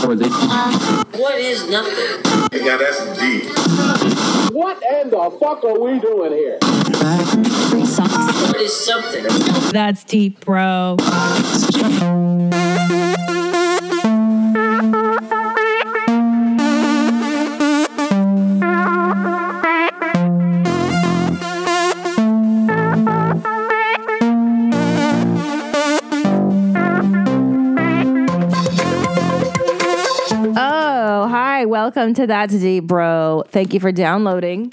What is nothing? Yeah, that's deep. What in the fuck are we doing here? What is something? That's deep, bro. Welcome to That's Deep, bro. Thank you for downloading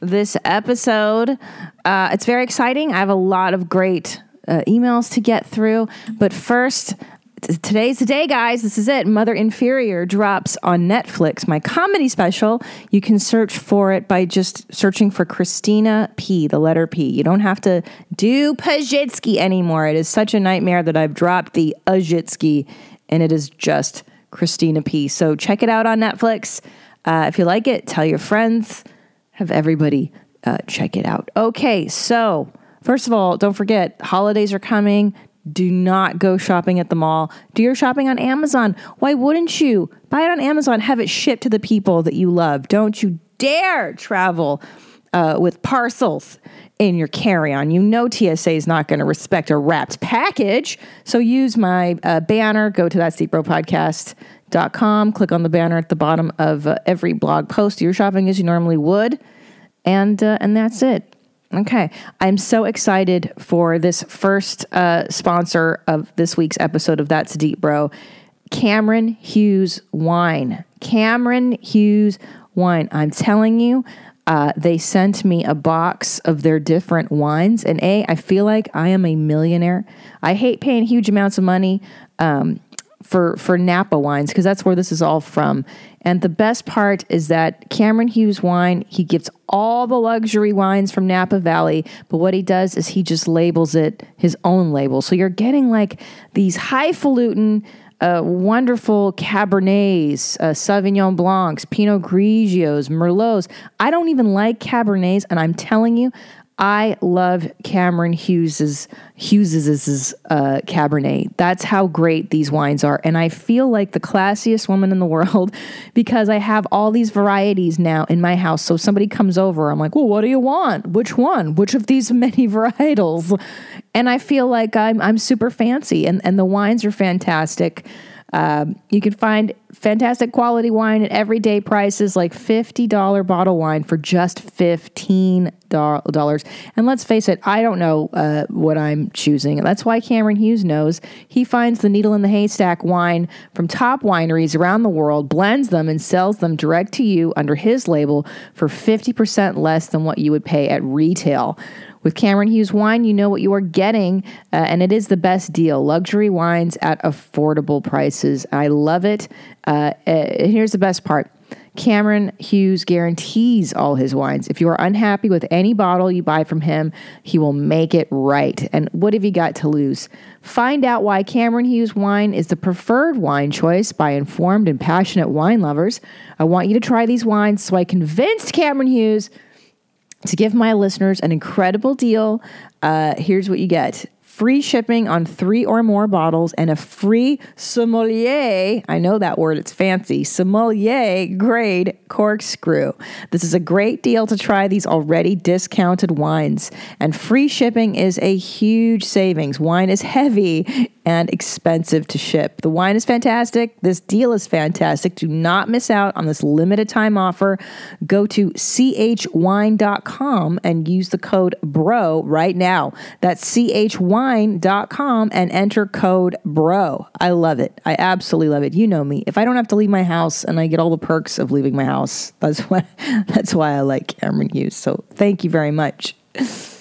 this episode. Uh, it's very exciting. I have a lot of great uh, emails to get through. But first, t- today's the day, guys. This is it. Mother Inferior drops on Netflix, my comedy special. You can search for it by just searching for Christina P, the letter P. You don't have to do Pazsitzky anymore. It is such a nightmare that I've dropped the Ajitsky, and it is just Christina P. So check it out on Netflix. Uh, if you like it, tell your friends have everybody uh, check it out. Okay, so first of all, don't forget holidays are coming. Do not go shopping at the mall. Do your shopping on Amazon. Why wouldn't you? Buy it on Amazon, have it shipped to the people that you love. Don't you dare travel uh, with parcels in your carry on. You know TSA is not going to respect a wrapped package. So use my uh, banner, go to that podcast.com, click on the banner at the bottom of uh, every blog post. you're shopping as you normally would. And, uh, and that's it. Okay. I'm so excited for this first uh, sponsor of this week's episode of That's Deep Bro, Cameron Hughes Wine. Cameron Hughes Wine. I'm telling you, uh, they sent me a box of their different wines. And A, I feel like I am a millionaire. I hate paying huge amounts of money um, for, for Napa wines because that's where this is all from. And the best part is that Cameron Hughes Wine, he gets all the luxury wines from Napa Valley, but what he does is he just labels it his own label. So you're getting like these highfalutin, uh, wonderful Cabernets, uh, Sauvignon Blancs, Pinot Grigios, Merlots. I don't even like Cabernets, and I'm telling you, I love Cameron Hughes's Hughes's uh, Cabernet. That's how great these wines are, and I feel like the classiest woman in the world because I have all these varieties now in my house. So somebody comes over, I'm like, "Well, what do you want? Which one? Which of these many varietals?" And I feel like I'm I'm super fancy, and and the wines are fantastic. Um, you can find fantastic quality wine at everyday prices, like $50 bottle wine for just $15. And let's face it, I don't know uh, what I'm choosing. That's why Cameron Hughes knows. He finds the needle in the haystack wine from top wineries around the world, blends them, and sells them direct to you under his label for 50% less than what you would pay at retail. With Cameron Hughes Wine, you know what you are getting, uh, and it is the best deal. Luxury wines at affordable prices. I love it. Uh, uh, here's the best part. Cameron Hughes guarantees all his wines. If you are unhappy with any bottle you buy from him, he will make it right. And what have you got to lose? Find out why Cameron Hughes wine is the preferred wine choice by informed and passionate wine lovers. I want you to try these wines, so I convinced Cameron Hughes to give my listeners an incredible deal, uh, here's what you get free shipping on three or more bottles and a free sommelier i know that word it's fancy sommelier grade corkscrew. This is a great deal to try these already discounted wines. And free shipping is a huge savings. Wine is heavy and expensive to ship. The wine is fantastic. This deal is fantastic. Do not miss out on this limited time offer. Go to chwine.com and use the code bro right now. That's chwine wine.com and enter code BRO. I love it. I absolutely love it. You know me. If I don't have to leave my house and I get all the perks of leaving my house, that's why that's why I like Cameron Hughes. So thank you very much.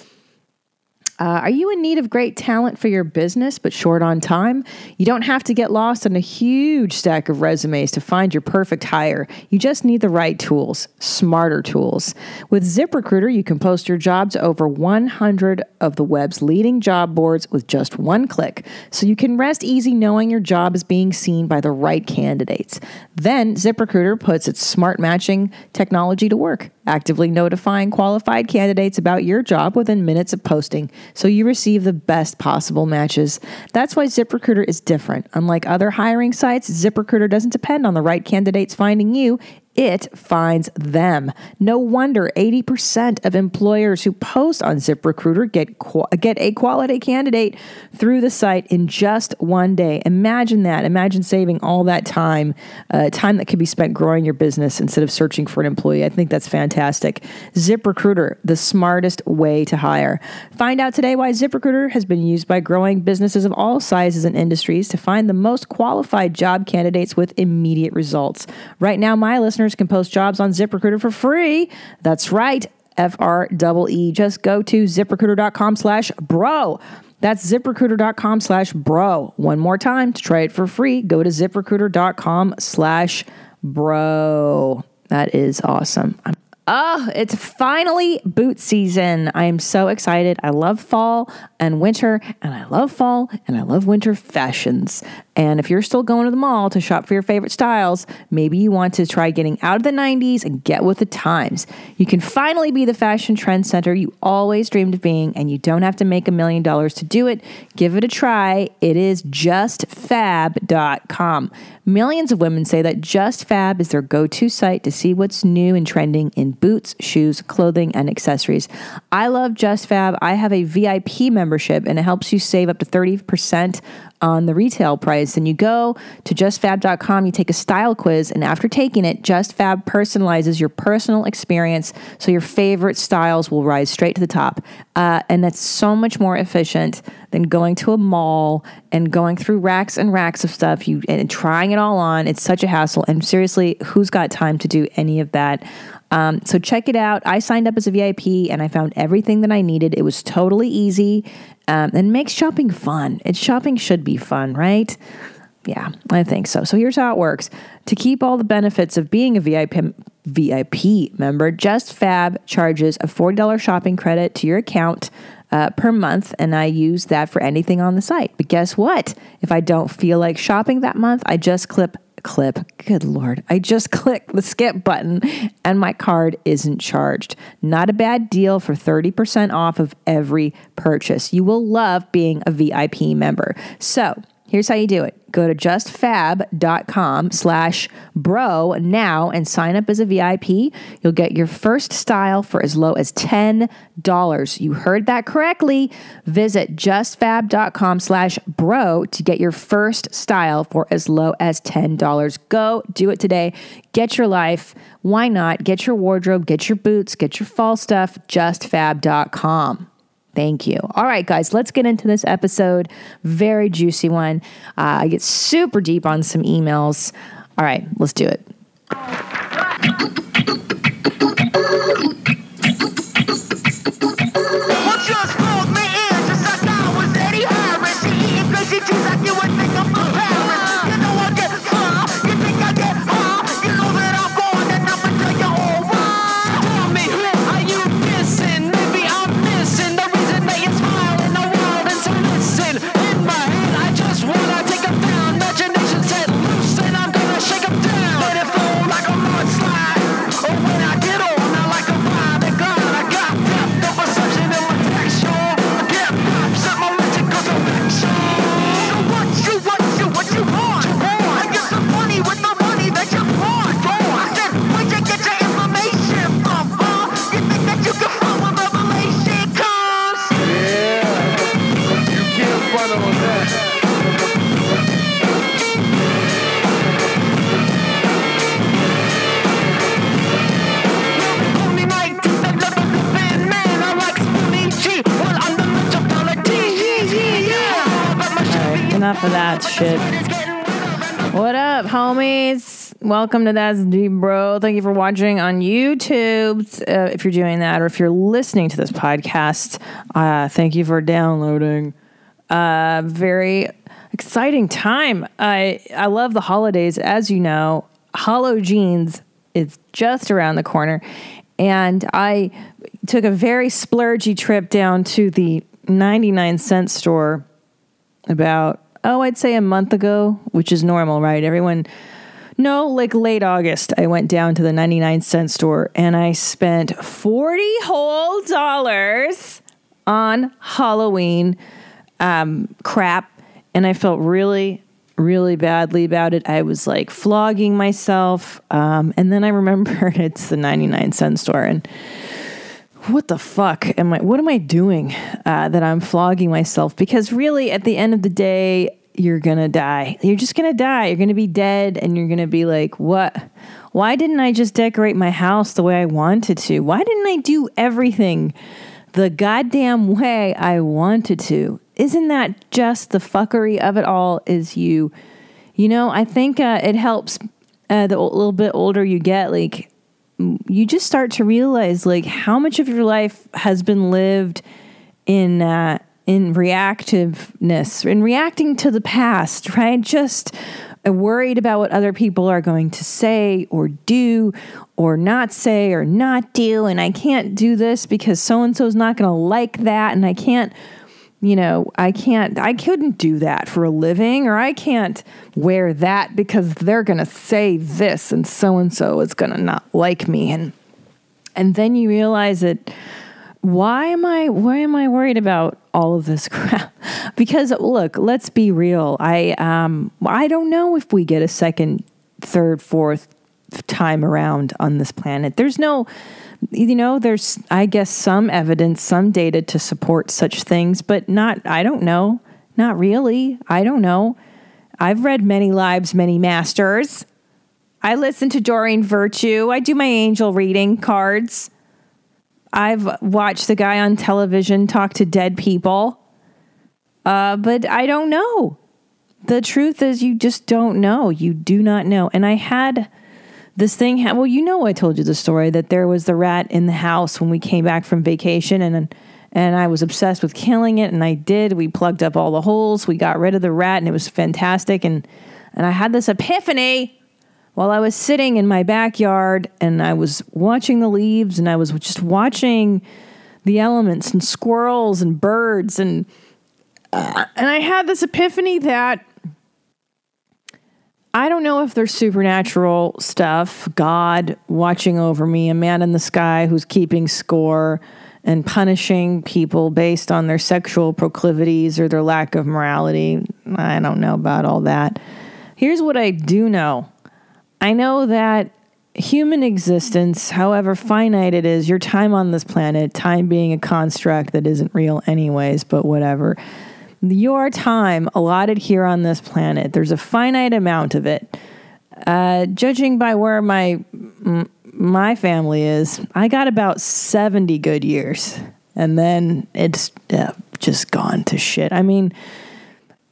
Uh, are you in need of great talent for your business but short on time? You don't have to get lost in a huge stack of resumes to find your perfect hire. You just need the right tools, smarter tools. With ZipRecruiter, you can post your job to over 100 of the web's leading job boards with just one click, so you can rest easy knowing your job is being seen by the right candidates. Then ZipRecruiter puts its smart matching technology to work, actively notifying qualified candidates about your job within minutes of posting. So you receive the best possible matches. That's why ZipRecruiter is different. Unlike other hiring sites, ZipRecruiter doesn't depend on the right candidates finding you. It finds them. No wonder 80% of employers who post on ZipRecruiter get qu- get a quality candidate through the site in just one day. Imagine that. Imagine saving all that time, uh, time that could be spent growing your business instead of searching for an employee. I think that's fantastic. ZipRecruiter, the smartest way to hire. Find out today why ZipRecruiter has been used by growing businesses of all sizes and industries to find the most qualified job candidates with immediate results. Right now, my listeners can post jobs on ZipRecruiter for free. That's right. F R E E. Just go to ziprecruiter.com slash bro. That's ziprecruiter.com slash bro. One more time to try it for free. Go to ziprecruiter.com slash bro. That is awesome. I'm Oh, it's finally boot season. I am so excited. I love fall and winter, and I love fall and I love winter fashions. And if you're still going to the mall to shop for your favorite styles, maybe you want to try getting out of the 90s and get with the times. You can finally be the fashion trend center you always dreamed of being, and you don't have to make a million dollars to do it. Give it a try. It is justfab.com. Millions of women say that JustFab is their go to site to see what's new and trending in boots, shoes, clothing, and accessories. I love JustFab. I have a VIP membership and it helps you save up to 30% on the retail price. And you go to justfab.com, you take a style quiz, and after taking it, JustFab personalizes your personal experience so your favorite styles will rise straight to the top. Uh, and that's so much more efficient than going to a mall and going through racks and racks of stuff you and trying it all on. It's such a hassle. And seriously, who's got time to do any of that? Um, so check it out. I signed up as a VIP and I found everything that I needed. It was totally easy um, and makes shopping fun. It shopping should be fun, right? Yeah, I think so. So here's how it works. To keep all the benefits of being a VIP VIP member, Just Fab charges a $40 shopping credit to your account uh, per month, and I use that for anything on the site. But guess what? If I don't feel like shopping that month, I just clip clip. Good lord. I just click the skip button and my card isn't charged. Not a bad deal for 30% off of every purchase. You will love being a VIP member. So, Here's how you do it. Go to justfab.com slash bro now and sign up as a VIP. You'll get your first style for as low as $10. You heard that correctly. Visit justfab.com slash bro to get your first style for as low as $10. Go do it today. Get your life. Why not? Get your wardrobe, get your boots, get your fall stuff. Justfab.com. Thank you. All right, guys, let's get into this episode. Very juicy one. Uh, I get super deep on some emails. All right, let's do it. Just me in just like I was Eddie Harris. Eating crazy cheese like you would That shit. What up, homies? Welcome to That's Deep Bro. Thank you for watching on YouTube. Uh, if you're doing that, or if you're listening to this podcast, uh, thank you for downloading. Uh, very exciting time. I I love the holidays, as you know. Hollow Jeans is just around the corner, and I took a very splurgy trip down to the 99 cent store about oh i'd say a month ago which is normal right everyone no like late august i went down to the 99 cent store and i spent 40 whole dollars on Halloween um, crap, and I felt really, really badly about it. I was like flogging myself, um, and then I remembered it's the ninety nine cent store, and what the fuck am I? What am I doing uh, that I'm flogging myself? Because really, at the end of the day, you're gonna die. You're just gonna die. You're gonna be dead, and you're gonna be like, what? Why didn't I just decorate my house the way I wanted to? Why didn't I do everything the goddamn way I wanted to? Isn't that just the fuckery of it all? Is you, you know? I think uh, it helps uh, the o- little bit older you get, like you just start to realize like how much of your life has been lived in uh, in reactiveness in reacting to the past right? Just uh, worried about what other people are going to say or do or not say or not do and i can't do this because so and so's not going to like that and i can't you know, I can't, I couldn't do that for a living, or I can't wear that because they're going to say this and so and so is going to not like me. And, and then you realize that why am I, why am I worried about all of this crap? because look, let's be real. I, um, I don't know if we get a second, third, fourth time around on this planet. There's no, you know, there's, I guess, some evidence, some data to support such things, but not, I don't know. Not really. I don't know. I've read Many Lives, Many Masters. I listen to Doreen Virtue. I do my angel reading cards. I've watched the guy on television talk to dead people. Uh, but I don't know. The truth is, you just don't know. You do not know. And I had this thing ha- well you know i told you the story that there was the rat in the house when we came back from vacation and and i was obsessed with killing it and i did. We plugged up all the holes. We got rid of the rat and it was fantastic and and i had this epiphany while i was sitting in my backyard and i was watching the leaves and i was just watching the elements and squirrels and birds and uh, and i had this epiphany that I don't know if there's supernatural stuff, God watching over me, a man in the sky who's keeping score and punishing people based on their sexual proclivities or their lack of morality. I don't know about all that. Here's what I do know I know that human existence, however finite it is, your time on this planet, time being a construct that isn't real, anyways, but whatever your time allotted here on this planet, there's a finite amount of it. Uh, judging by where my my family is, I got about 70 good years, and then it's uh, just gone to shit. I mean,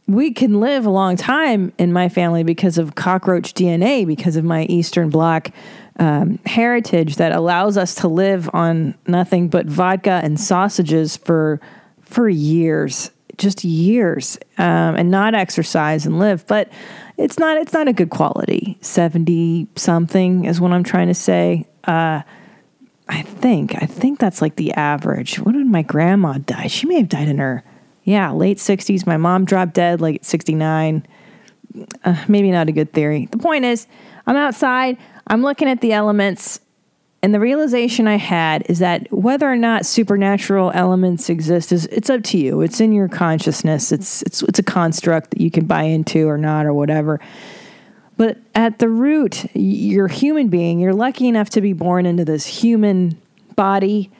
we can live a long time in my family because of cockroach DNA, because of my Eastern Bloc um, heritage that allows us to live on nothing but vodka and sausages for for years just years um, and not exercise and live. But it's not it's not a good quality. Seventy something is what I'm trying to say. Uh, I think I think that's like the average. When did my grandma die? She may have died in her yeah late sixties. My mom dropped dead like sixty nine. Uh, maybe not a good theory. The point is, I'm outside. I'm looking at the elements. And the realization I had is that whether or not supernatural elements exist is it's up to you. It's in your consciousness. It's it's it's a construct that you can buy into or not or whatever. But at the root, you're a human being. You're lucky enough to be born into this human body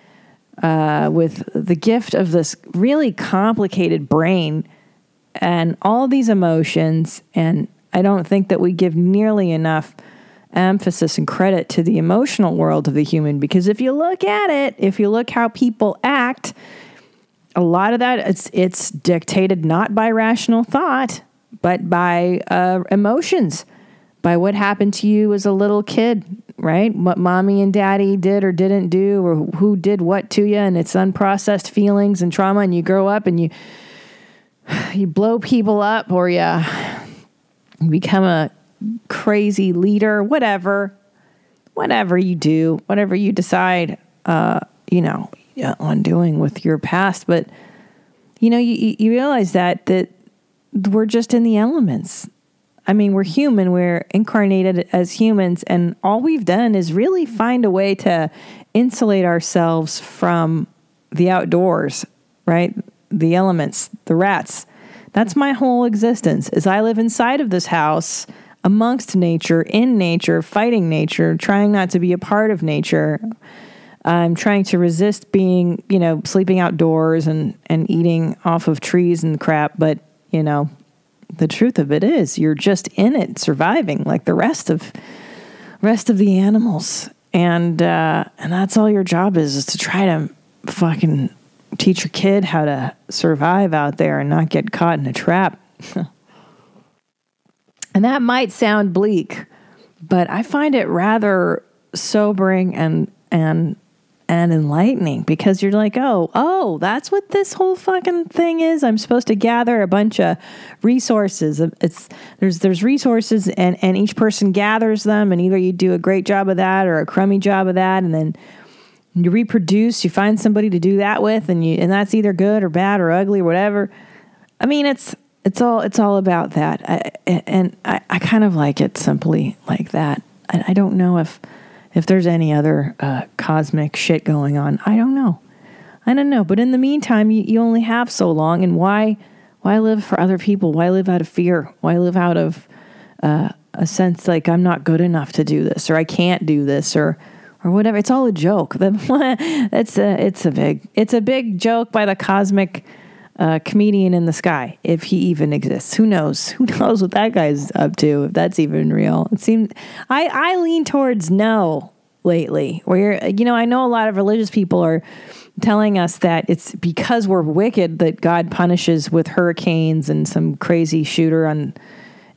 uh, with the gift of this really complicated brain and all these emotions. And I don't think that we give nearly enough emphasis and credit to the emotional world of the human because if you look at it, if you look how people act, a lot of that it's it's dictated not by rational thought, but by uh, emotions, by what happened to you as a little kid, right? What mommy and daddy did or didn't do, or who did what to you, and it's unprocessed feelings and trauma, and you grow up and you you blow people up, or you, become a crazy leader, whatever, whatever you do, whatever you decide, uh, you know, on doing with your past. But you know, you you realize that that we're just in the elements. I mean, we're human. We're incarnated as humans, and all we've done is really find a way to insulate ourselves from the outdoors right? The elements, the rats. That's my whole existence. Is I live inside of this house amongst nature, in nature, fighting nature, trying not to be a part of nature. I'm trying to resist being, you know, sleeping outdoors and and eating off of trees and crap, but, you know, the truth of it is you're just in it surviving like the rest of rest of the animals and uh, and that's all your job is is to try to fucking teach your kid how to survive out there and not get caught in a trap and that might sound bleak but i find it rather sobering and and and enlightening because you're like, oh, oh, that's what this whole fucking thing is. I'm supposed to gather a bunch of resources. It's there's there's resources and and each person gathers them and either you do a great job of that or a crummy job of that and then you reproduce, you find somebody to do that with and you and that's either good or bad or ugly or whatever. I mean, it's it's all it's all about that. I, and I, I kind of like it simply like that. I, I don't know if if there's any other uh, cosmic shit going on. I don't know. I don't know. But in the meantime, you, you only have so long. And why why live for other people? Why live out of fear? Why live out of uh, a sense like I'm not good enough to do this or I can't do this or or whatever? It's all a joke. it's a it's a big it's a big joke by the cosmic uh, comedian in the sky, if he even exists. Who knows? Who knows what that guy's up to? If that's even real, it seems. I I lean towards no lately. Where you know, I know a lot of religious people are telling us that it's because we're wicked that God punishes with hurricanes and some crazy shooter on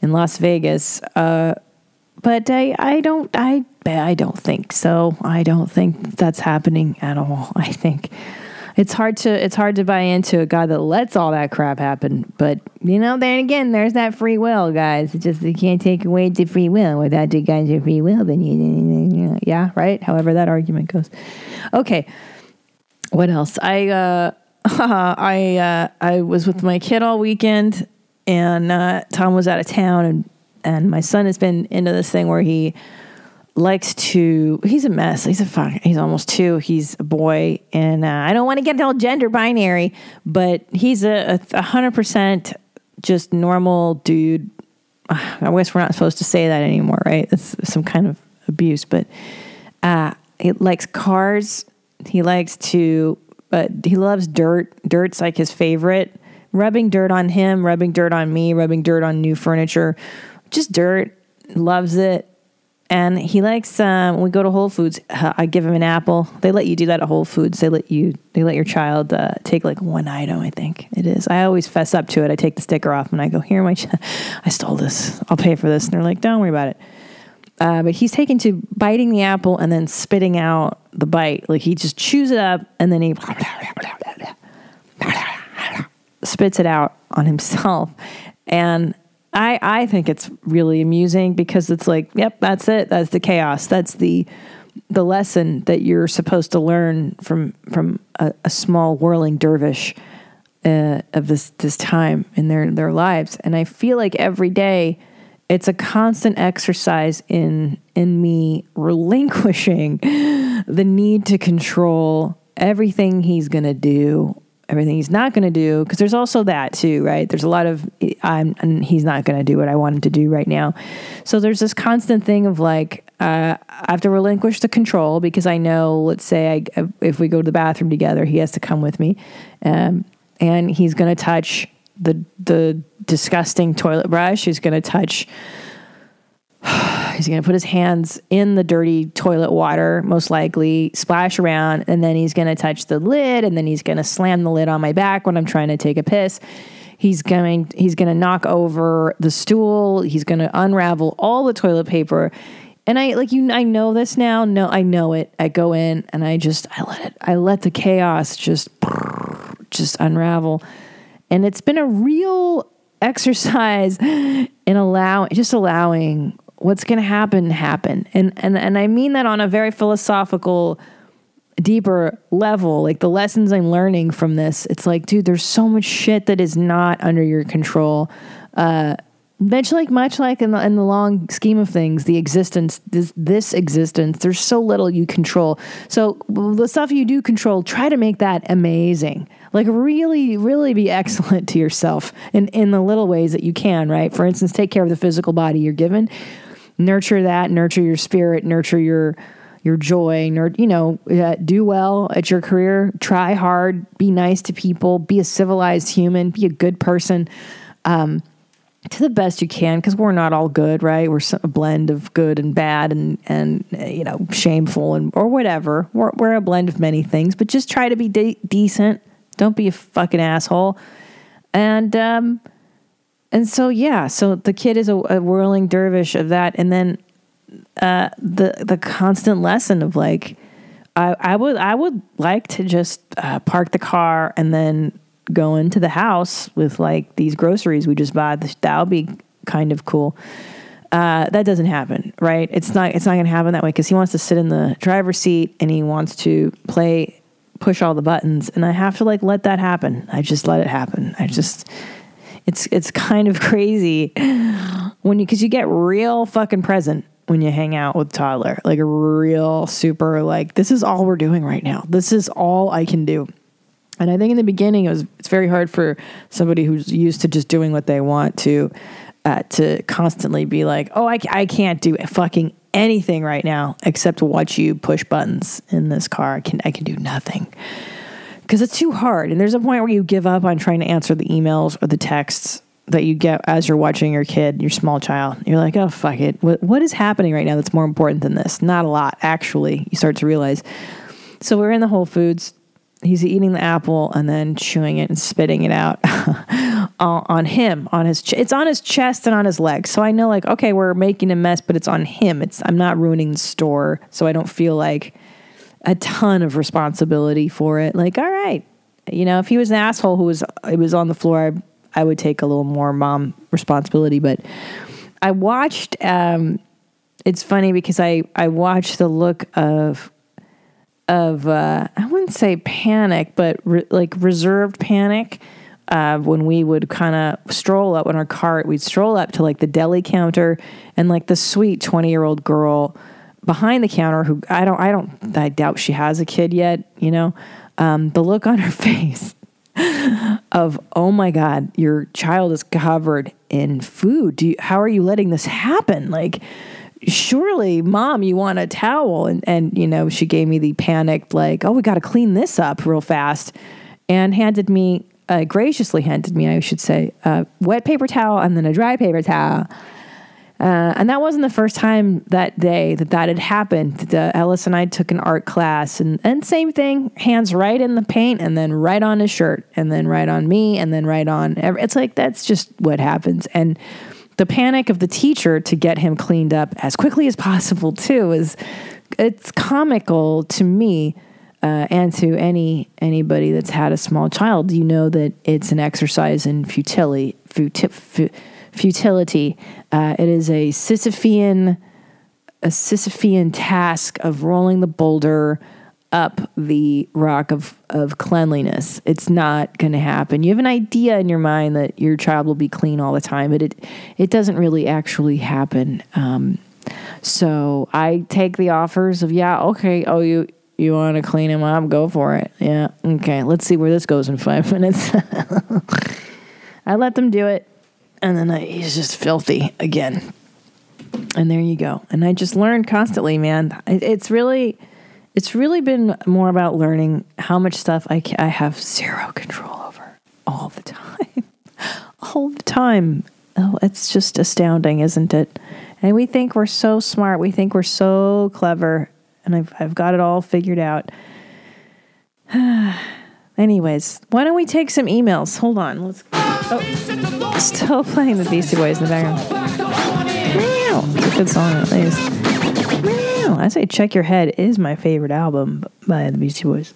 in Las Vegas. Uh, but I, I don't I I don't think so. I don't think that's happening at all. I think it's hard to it's hard to buy into a God that lets all that crap happen. But you know, then again, there's that free will, guys. It's just you can't take away the free will without the guys free will. Then you yeah, right. However that argument goes. Okay, what else? I uh, I uh, I was with my kid all weekend, and uh, Tom was out of town, and and my son has been into this thing where he likes to he's a mess. He's a fuck he's almost two. He's a boy and uh, i don't want to get all gender binary but he's a, a hundred percent just normal dude. I guess we're not supposed to say that anymore right? It's some kind of abuse but uh he likes cars. He likes to but he loves dirt. Dirt's like his favorite. Rubbing dirt on him rubbing dirt on me rubbing dirt on new furniture. Just dirt. Loves it and he likes um, we go to Whole Foods. Uh, I give him an apple. They let you do that at Whole Foods. They let you they let your child uh, take like one item. I think it is. I always fess up to it. I take the sticker off and I go, "Here, my, ch- I stole this. I'll pay for this." And they're like, "Don't worry about it." Uh, but he's taken to biting the apple and then spitting out the bite. Like he just chews it up and then he spits it out on himself. And I I think it's really amusing because it's like, yep, that's it. That's the chaos. That's the the lesson that you're supposed to learn from from a, a small whirling dervish uh, of this this time in their their lives. And I feel like every day it's a constant exercise in in me relinquishing the need to control everything he's going to do everything he's not going to do because there's also that too right? There's a lot of i'm and he's not going to do what i want him to do right now. So there's this constant thing of like uh, i have to relinquish the control because i know let's say I, if we go to the bathroom together he has to come with me um, and he's going to touch the the disgusting toilet brush he's going to touch He's going to put his hands in the dirty toilet water, most likely, splash around, and then he's going to touch the lid, and then he's going to slam the lid on my back when I'm trying to take a piss. He's going he's going to knock over the stool. He's going to unravel all the toilet paper. And I like you I know this now. No, I know it. I go in and I just I let it I let the chaos just just unravel. And it's been a real exercise in allowing just allowing what's going to happen happen and and and i mean that on a very philosophical deeper level like the lessons i'm learning from this it's like dude there's so much shit that is not under your control uh much like much like in the in the long scheme of things, the existence this this existence, there's so little you control. So the stuff you do control, try to make that amazing. Like really, really be excellent to yourself in in the little ways that you can. Right. For instance, take care of the physical body you're given. Nurture that. Nurture your spirit. Nurture your your joy, nur- you know, uh, do well at your career, try hard, be nice to people, be a civilized human, be a good person. Um, to the best you can because we're not all good right we're a blend of good and bad and and you know shameful and or whatever we're, we're a blend of many things but just try to be de- decent don't be a fucking asshole and um and so yeah so the kid is a, a whirling dervish of that and then uh the the constant lesson of like i i would i would like to just uh, park the car and then go into the house with like these groceries we just bought. That would be kind of cool. Uh, that doesn't happen, right? It's not. It's not going to happen that way because he wants to sit in the driver's seat and he wants to play, push all the buttons, and I have to like let that happen. I just let it happen. I just. It's it's kind of crazy when you because you get real fucking present when you hang out with toddler, like a real super like this is all we're doing right now. This is all I can do. And I think in the beginning, it was it's very hard for somebody who's used to just doing what they want to uh, to constantly be like, oh, I, I can't do fucking anything right now except watch you push buttons in this car. I can I can do nothing because it's too hard. And there's a point where you give up on trying to answer the emails or the texts that you get as you're watching your kid, your small child. You're like, oh fuck it. What what is happening right now that's more important than this? Not a lot, actually. You start to realize. So we're in the Whole Foods he's eating the apple and then chewing it and spitting it out on him on his ch- it's on his chest and on his legs so i know like okay we're making a mess but it's on him it's i'm not ruining the store so i don't feel like a ton of responsibility for it like all right you know if he was an asshole who was it was on the floor I, I would take a little more mom responsibility but i watched um it's funny because i i watched the look of of uh, I wouldn't say panic, but re- like reserved panic. Uh, when we would kind of stroll up in our cart, we'd stroll up to like the deli counter, and like the sweet twenty year old girl behind the counter, who I don't, I don't, I doubt she has a kid yet. You know, um, the look on her face of oh my god, your child is covered in food. Do you, how are you letting this happen? Like surely mom you want a towel and and you know she gave me the panicked like oh we got to clean this up real fast and handed me uh, graciously handed me i should say a wet paper towel and then a dry paper towel uh, and that wasn't the first time that day that that had happened. The, Ellis and I took an art class, and, and same thing, hands right in the paint, and then right on his shirt, and then right on me, and then right on. Every, it's like that's just what happens. And the panic of the teacher to get him cleaned up as quickly as possible too is it's comical to me uh, and to any anybody that's had a small child. You know that it's an exercise in futility. Futi- futility. Uh, it is a Sisyphean a Sisyphean task of rolling the boulder up the rock of, of cleanliness. It's not going to happen. You have an idea in your mind that your child will be clean all the time, but it it doesn't really actually happen. Um, so I take the offers of yeah, okay, oh you you want to clean him up, go for it. Yeah, okay. Let's see where this goes in five minutes. I let them do it, and then I, he's just filthy again. And there you go. And I just learn constantly, man. It, it's really it's really been more about learning how much stuff I, I have zero control over all the time. all the time. Oh, it's just astounding, isn't it? And we think we're so smart. We think we're so clever. And I've, I've got it all figured out. Anyways, why don't we take some emails? Hold on. Let's. Oh, still playing the Beastie Boys in the background. Meow. It's a good song, at least. I say Check Your Head is my favorite album by the Beastie Boys.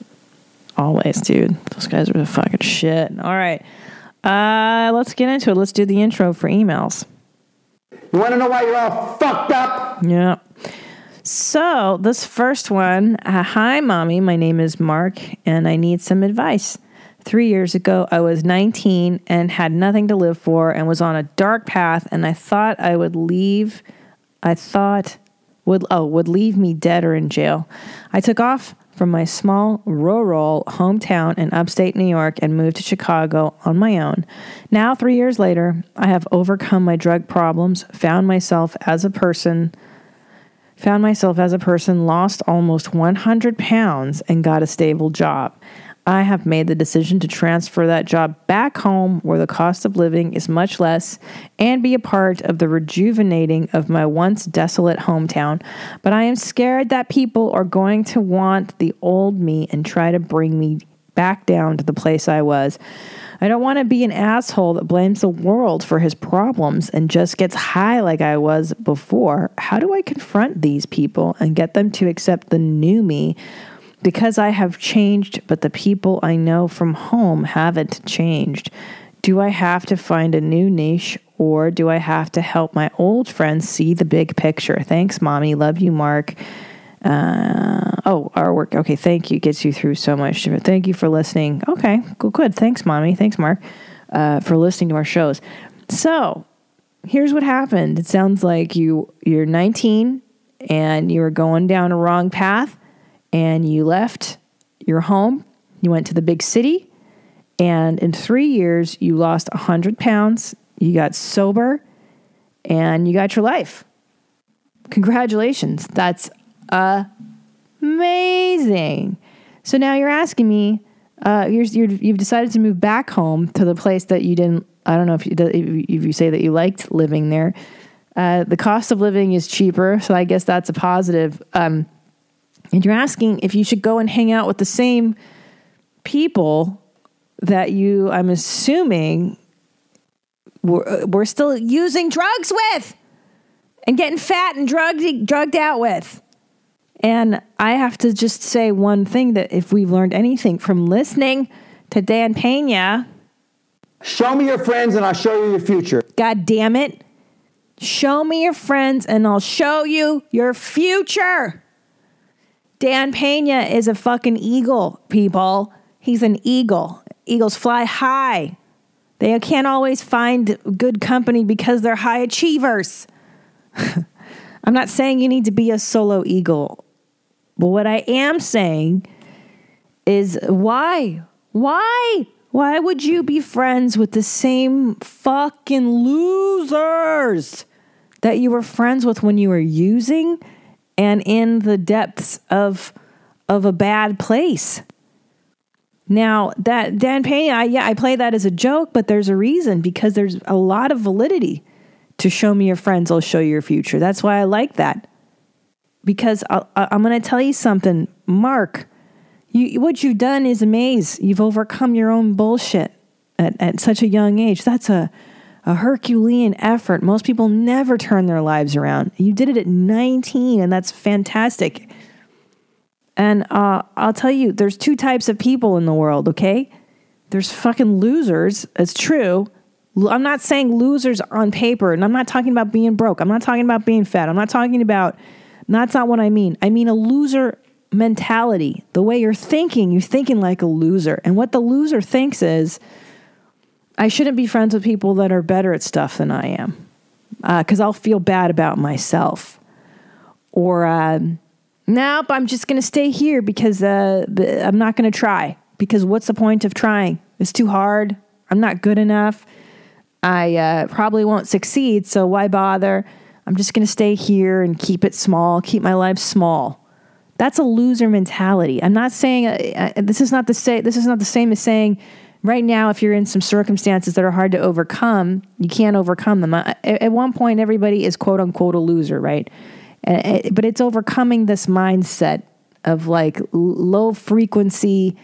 Always, dude. Those guys are the fucking shit. All right. Uh, let's get into it. Let's do the intro for emails. You want to know why you're all fucked up? Yeah. So, this first one uh, Hi, mommy. My name is Mark, and I need some advice. Three years ago, I was 19 and had nothing to live for and was on a dark path. And I thought I would leave. I thought would oh would leave me dead or in jail. I took off from my small rural hometown in upstate New York and moved to Chicago on my own. Now, three years later, I have overcome my drug problems, found myself as a person found myself as a person, lost almost 100 pounds, and got a stable job. I have made the decision to transfer that job back home where the cost of living is much less and be a part of the rejuvenating of my once desolate hometown. But I am scared that people are going to want the old me and try to bring me back down to the place I was. I don't want to be an asshole that blames the world for his problems and just gets high like I was before. How do I confront these people and get them to accept the new me? Because I have changed, but the people I know from home haven't changed. Do I have to find a new niche or do I have to help my old friends see the big picture? Thanks, mommy. Love you, Mark. Uh, oh, our work. Okay, thank you. Gets you through so much. Thank you for listening. Okay, good. Thanks, mommy. Thanks, Mark, uh, for listening to our shows. So, here's what happened. It sounds like you you're 19 and you were going down a wrong path, and you left your home. You went to the big city, and in three years, you lost 100 pounds. You got sober, and you got your life. Congratulations. That's amazing. So now you're asking me, uh, you're, you're, you've decided to move back home to the place that you didn't. I don't know if you, if you say that you liked living there. Uh, the cost of living is cheaper, so I guess that's a positive. Um, and you're asking if you should go and hang out with the same people that you, I'm assuming, were, uh, were still using drugs with and getting fat and drugged, drugged out with. And I have to just say one thing that if we've learned anything from listening to Dan Pena, Show me your friends and I'll show you your future. God damn it, show me your friends and I'll show you your future. Dan Pena is a fucking eagle, people. He's an eagle. Eagles fly high. They can't always find good company because they're high achievers. I'm not saying you need to be a solo eagle. But what I am saying is why? Why? Why would you be friends with the same fucking losers that you were friends with when you were using and in the depths of of a bad place? Now that Dan Pena, I, yeah, I play that as a joke, but there's a reason because there's a lot of validity to show me your friends, I'll show you your future. That's why I like that. Because I'll, I'm going to tell you something, Mark. You, what you've done is amaze. You've overcome your own bullshit at, at such a young age. That's a, a Herculean effort. Most people never turn their lives around. You did it at 19, and that's fantastic. And uh, I'll tell you, there's two types of people in the world, okay? There's fucking losers. It's true. I'm not saying losers on paper, and I'm not talking about being broke. I'm not talking about being fat. I'm not talking about, that's not what I mean. I mean a loser mentality. The way you're thinking, you're thinking like a loser. And what the loser thinks is, I shouldn't be friends with people that are better at stuff than I am because I'll feel bad about myself. Or, um, nope, I'm just going to stay here because uh, I'm not going to try. Because what's the point of trying? It's too hard. I'm not good enough. I uh, probably won't succeed, so why bother? I'm just going to stay here and keep it small, keep my life small. That's a loser mentality. I'm not saying uh, uh, this is not the say. This is not the same as saying right now if you're in some circumstances that are hard to overcome, you can't overcome them. At, one point, everybody is quote unquote a loser, right? But it's overcoming this mindset of like low frequency,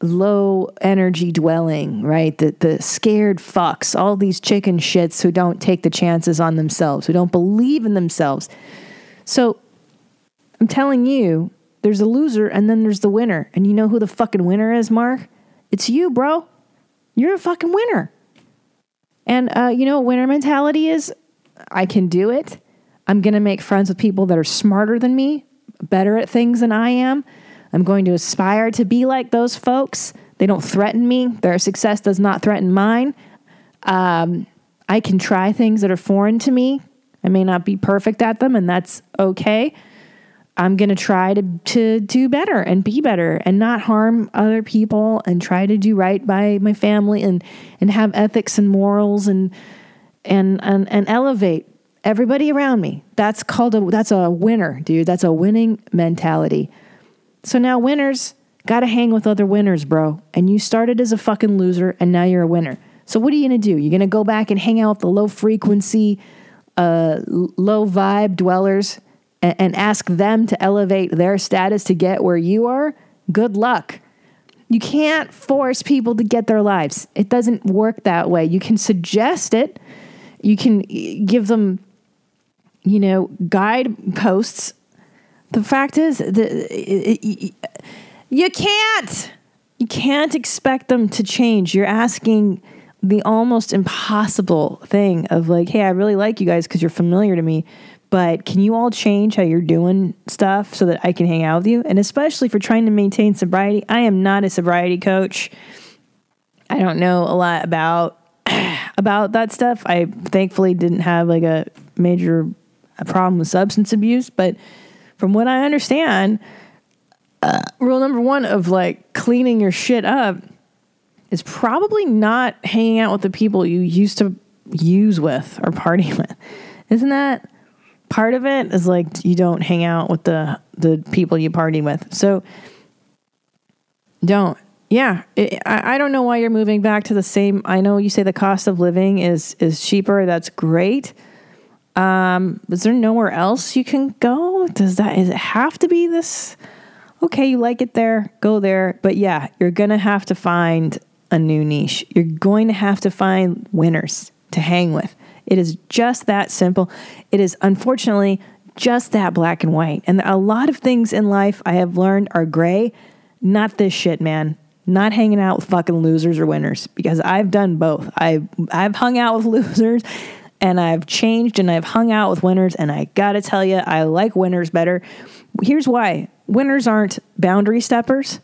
low energy dwelling, right? The the scared fucks, all these chicken shits who don't take the chances on themselves, who don't believe in themselves. So I'm telling you, there's a loser and then there's the winner. And you know who the fucking winner is, Mark? It's you, bro. You're a fucking winner. And uh, you know what winner mentality is? I can do it. I'm going to make friends with people that are smarter than me, better at things than I am. I'm going to aspire to be like those folks. They don't threaten me. Their success does not threaten mine. Um, I can try things that are foreign to me. I may not be perfect at them, and that's okay. I'm going to try to to do better and be better and not harm other people and try to do right by my family and and have ethics and morals and and and, and elevate everybody around me. That's called a that's a winner, dude. That's a winning mentality. So now winners got to hang with other winners, bro. And you started as a fucking loser and now you're a winner. So what are you going to do? You're going to go back and hang out with the low frequency uh, low vibe dwellers and, and ask them to elevate their status to get where you are, good luck. You can't force people to get their lives. It doesn't work that way. You can suggest it. You can give them, you know, guide posts. The fact is, the, uh, you can't. You can't expect them to change. You're asking the almost impossible thing of like, hey, I really like you guys because you're familiar to me, but can you all change how you're doing stuff so that I can hang out with you? And especially for trying to maintain sobriety, I am not a sobriety coach. I don't know a lot about about that stuff. I thankfully didn't have like a major problem with substance abuse, but from what I understand, uh, rule number one of like cleaning your shit up is probably not hanging out with the people you used to use with or party with. Isn't that part of it? Is like you don't hang out with the the people you party with. So don't. Yeah, it, I, I don't know why you're moving back to the same. I know you say the cost of living is is cheaper. That's great. Um, is there nowhere else you can go? Does that is it have to be this? Okay, you like it there, go there. But yeah, you're gonna have to find a new niche. You're going to have to find winners to hang with. It is just that simple. It is unfortunately just that black and white. And a lot of things in life I have learned are gray. Not this shit, man. Not hanging out with fucking losers or winners because I've done both. I've I've hung out with losers and I've changed and I've hung out with winners and I got to tell you I like winners better. Here's why. Winners aren't boundary steppers.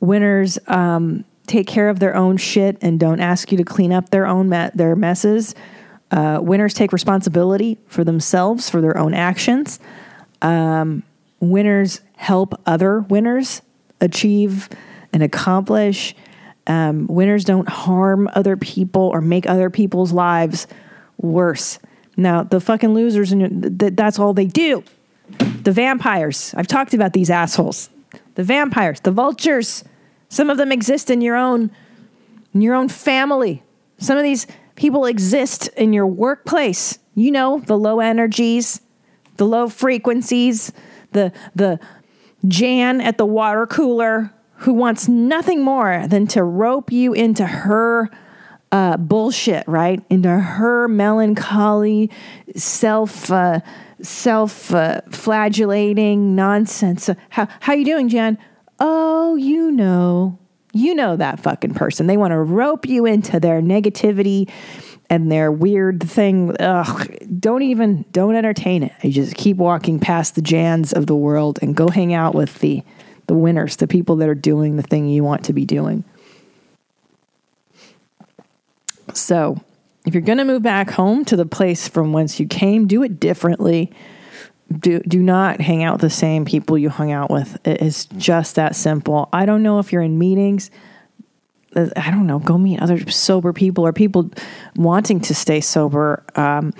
Winners um, take care of their own shit and don't ask you to clean up their own me- their messes. Uh, winners take responsibility for themselves for their own actions. Um, winners help other winners achieve and accomplish. Um, winners don't harm other people or make other people's lives worse. Now, the fucking losers, and th- that's all they do. The vampires. I've talked about these assholes. The vampires, the vultures. Some of them exist in your own in your own family. Some of these people exist in your workplace. You know, the low energies, the low frequencies, the the Jan at the water cooler who wants nothing more than to rope you into her uh, bullshit, right? Into her melancholy, self uh, self uh, flagellating nonsense. How how you doing, Jan? Oh, you know, you know that fucking person. They want to rope you into their negativity and their weird thing. Ugh, don't even don't entertain it. You just keep walking past the Jans of the world and go hang out with the the winners, the people that are doing the thing you want to be doing. So, if you're going to move back home to the place from whence you came, do it differently. Do do not hang out with the same people you hung out with. It is just that simple. I don't know if you're in meetings. uh, I don't know. Go meet other sober people or people wanting to stay sober. Um,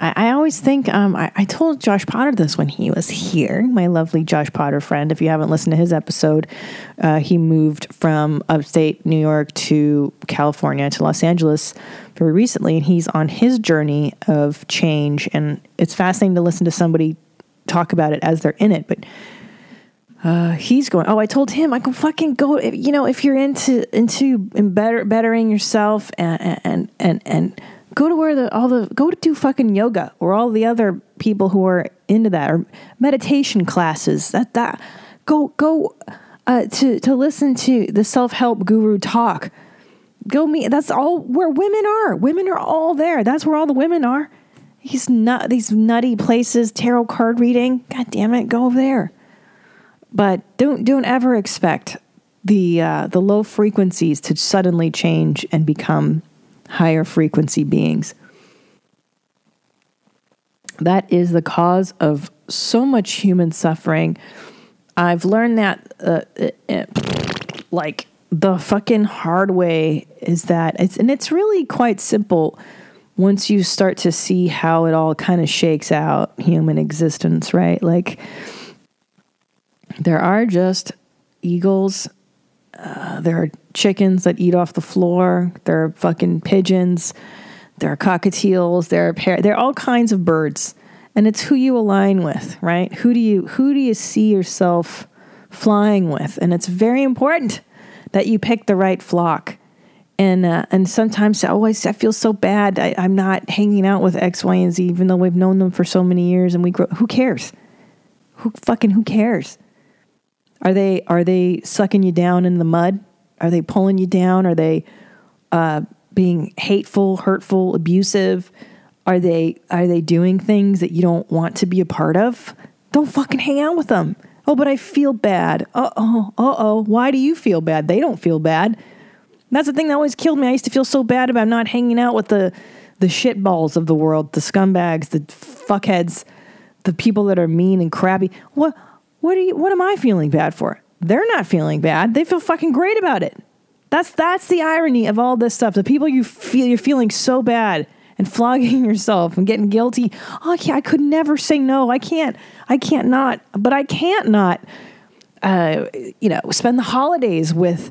I, I always think um, I, I told Josh Potter this when he was here, my lovely Josh Potter friend. If you haven't listened to his episode, uh, he moved from upstate New York to California to Los Angeles very recently, and he's on his journey of change. And it's fascinating to listen to somebody talk about it as they're in it, but. Uh, he's going. Oh, I told him I can fucking go. You know, if you're into into better bettering yourself and and and and go to where the all the go to do fucking yoga or all the other people who are into that or meditation classes. That that go go uh, to to listen to the self help guru talk. Go meet. That's all where women are. Women are all there. That's where all the women are. These nut these nutty places. Tarot card reading. God damn it, go over there but don't don't ever expect the uh, the low frequencies to suddenly change and become higher frequency beings. That is the cause of so much human suffering. I've learned that, uh, uh, uh, like the fucking hard way, is that it's and it's really quite simple once you start to see how it all kind of shakes out human existence, right? Like there are just eagles, uh, there are chickens that eat off the floor, there are fucking pigeons, there are cockatiels, there are par- there are all kinds of birds, and it's who you align with, right? Who do you who do you see yourself flying with? And it's very important that you pick the right flock. And uh, and sometimes oh I I feel so bad. I, I'm not hanging out with X, Y, and Z, even though we've known them for so many years, and we grow. Who cares? Who fucking who cares? Are they are they sucking you down in the mud? Are they pulling you down? Are they uh, being hateful, hurtful, abusive? Are they are they doing things that you don't want to be a part of? Don't fucking hang out with them. Oh, but I feel bad. Uh oh, uh oh. Why do you feel bad? They don't feel bad. That's the thing that always killed me. I used to feel so bad about not hanging out with the the shitballs of the world, the scumbags, the fuckheads, the people that are mean and crabby. What what are you what am I feeling bad for? They're not feeling bad. They feel fucking great about it. That's that's the irony of all this stuff. The people you feel you're feeling so bad and flogging yourself and getting guilty. Oh yeah, I could never say no. I can't. I can't not. But I can't not. Uh, you know, spend the holidays with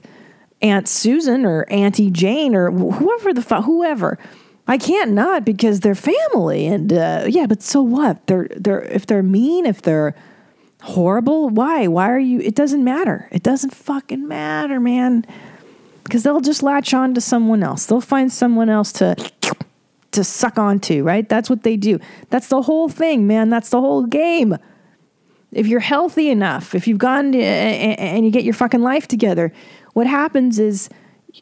Aunt Susan or Auntie Jane or whoever the fuck, whoever. I can't not because they're family, and uh, yeah. But so what? They're they're if they're mean, if they're horrible, why? Why are you? It doesn't matter. It doesn't fucking matter, man. Because they'll just latch on to someone else. They'll find someone else to to suck onto, right? That's what they do. That's the whole thing, man. That's the whole game. If you're healthy enough, if you've gone eh, to, eh, eh, and you get your fucking life together, what happens is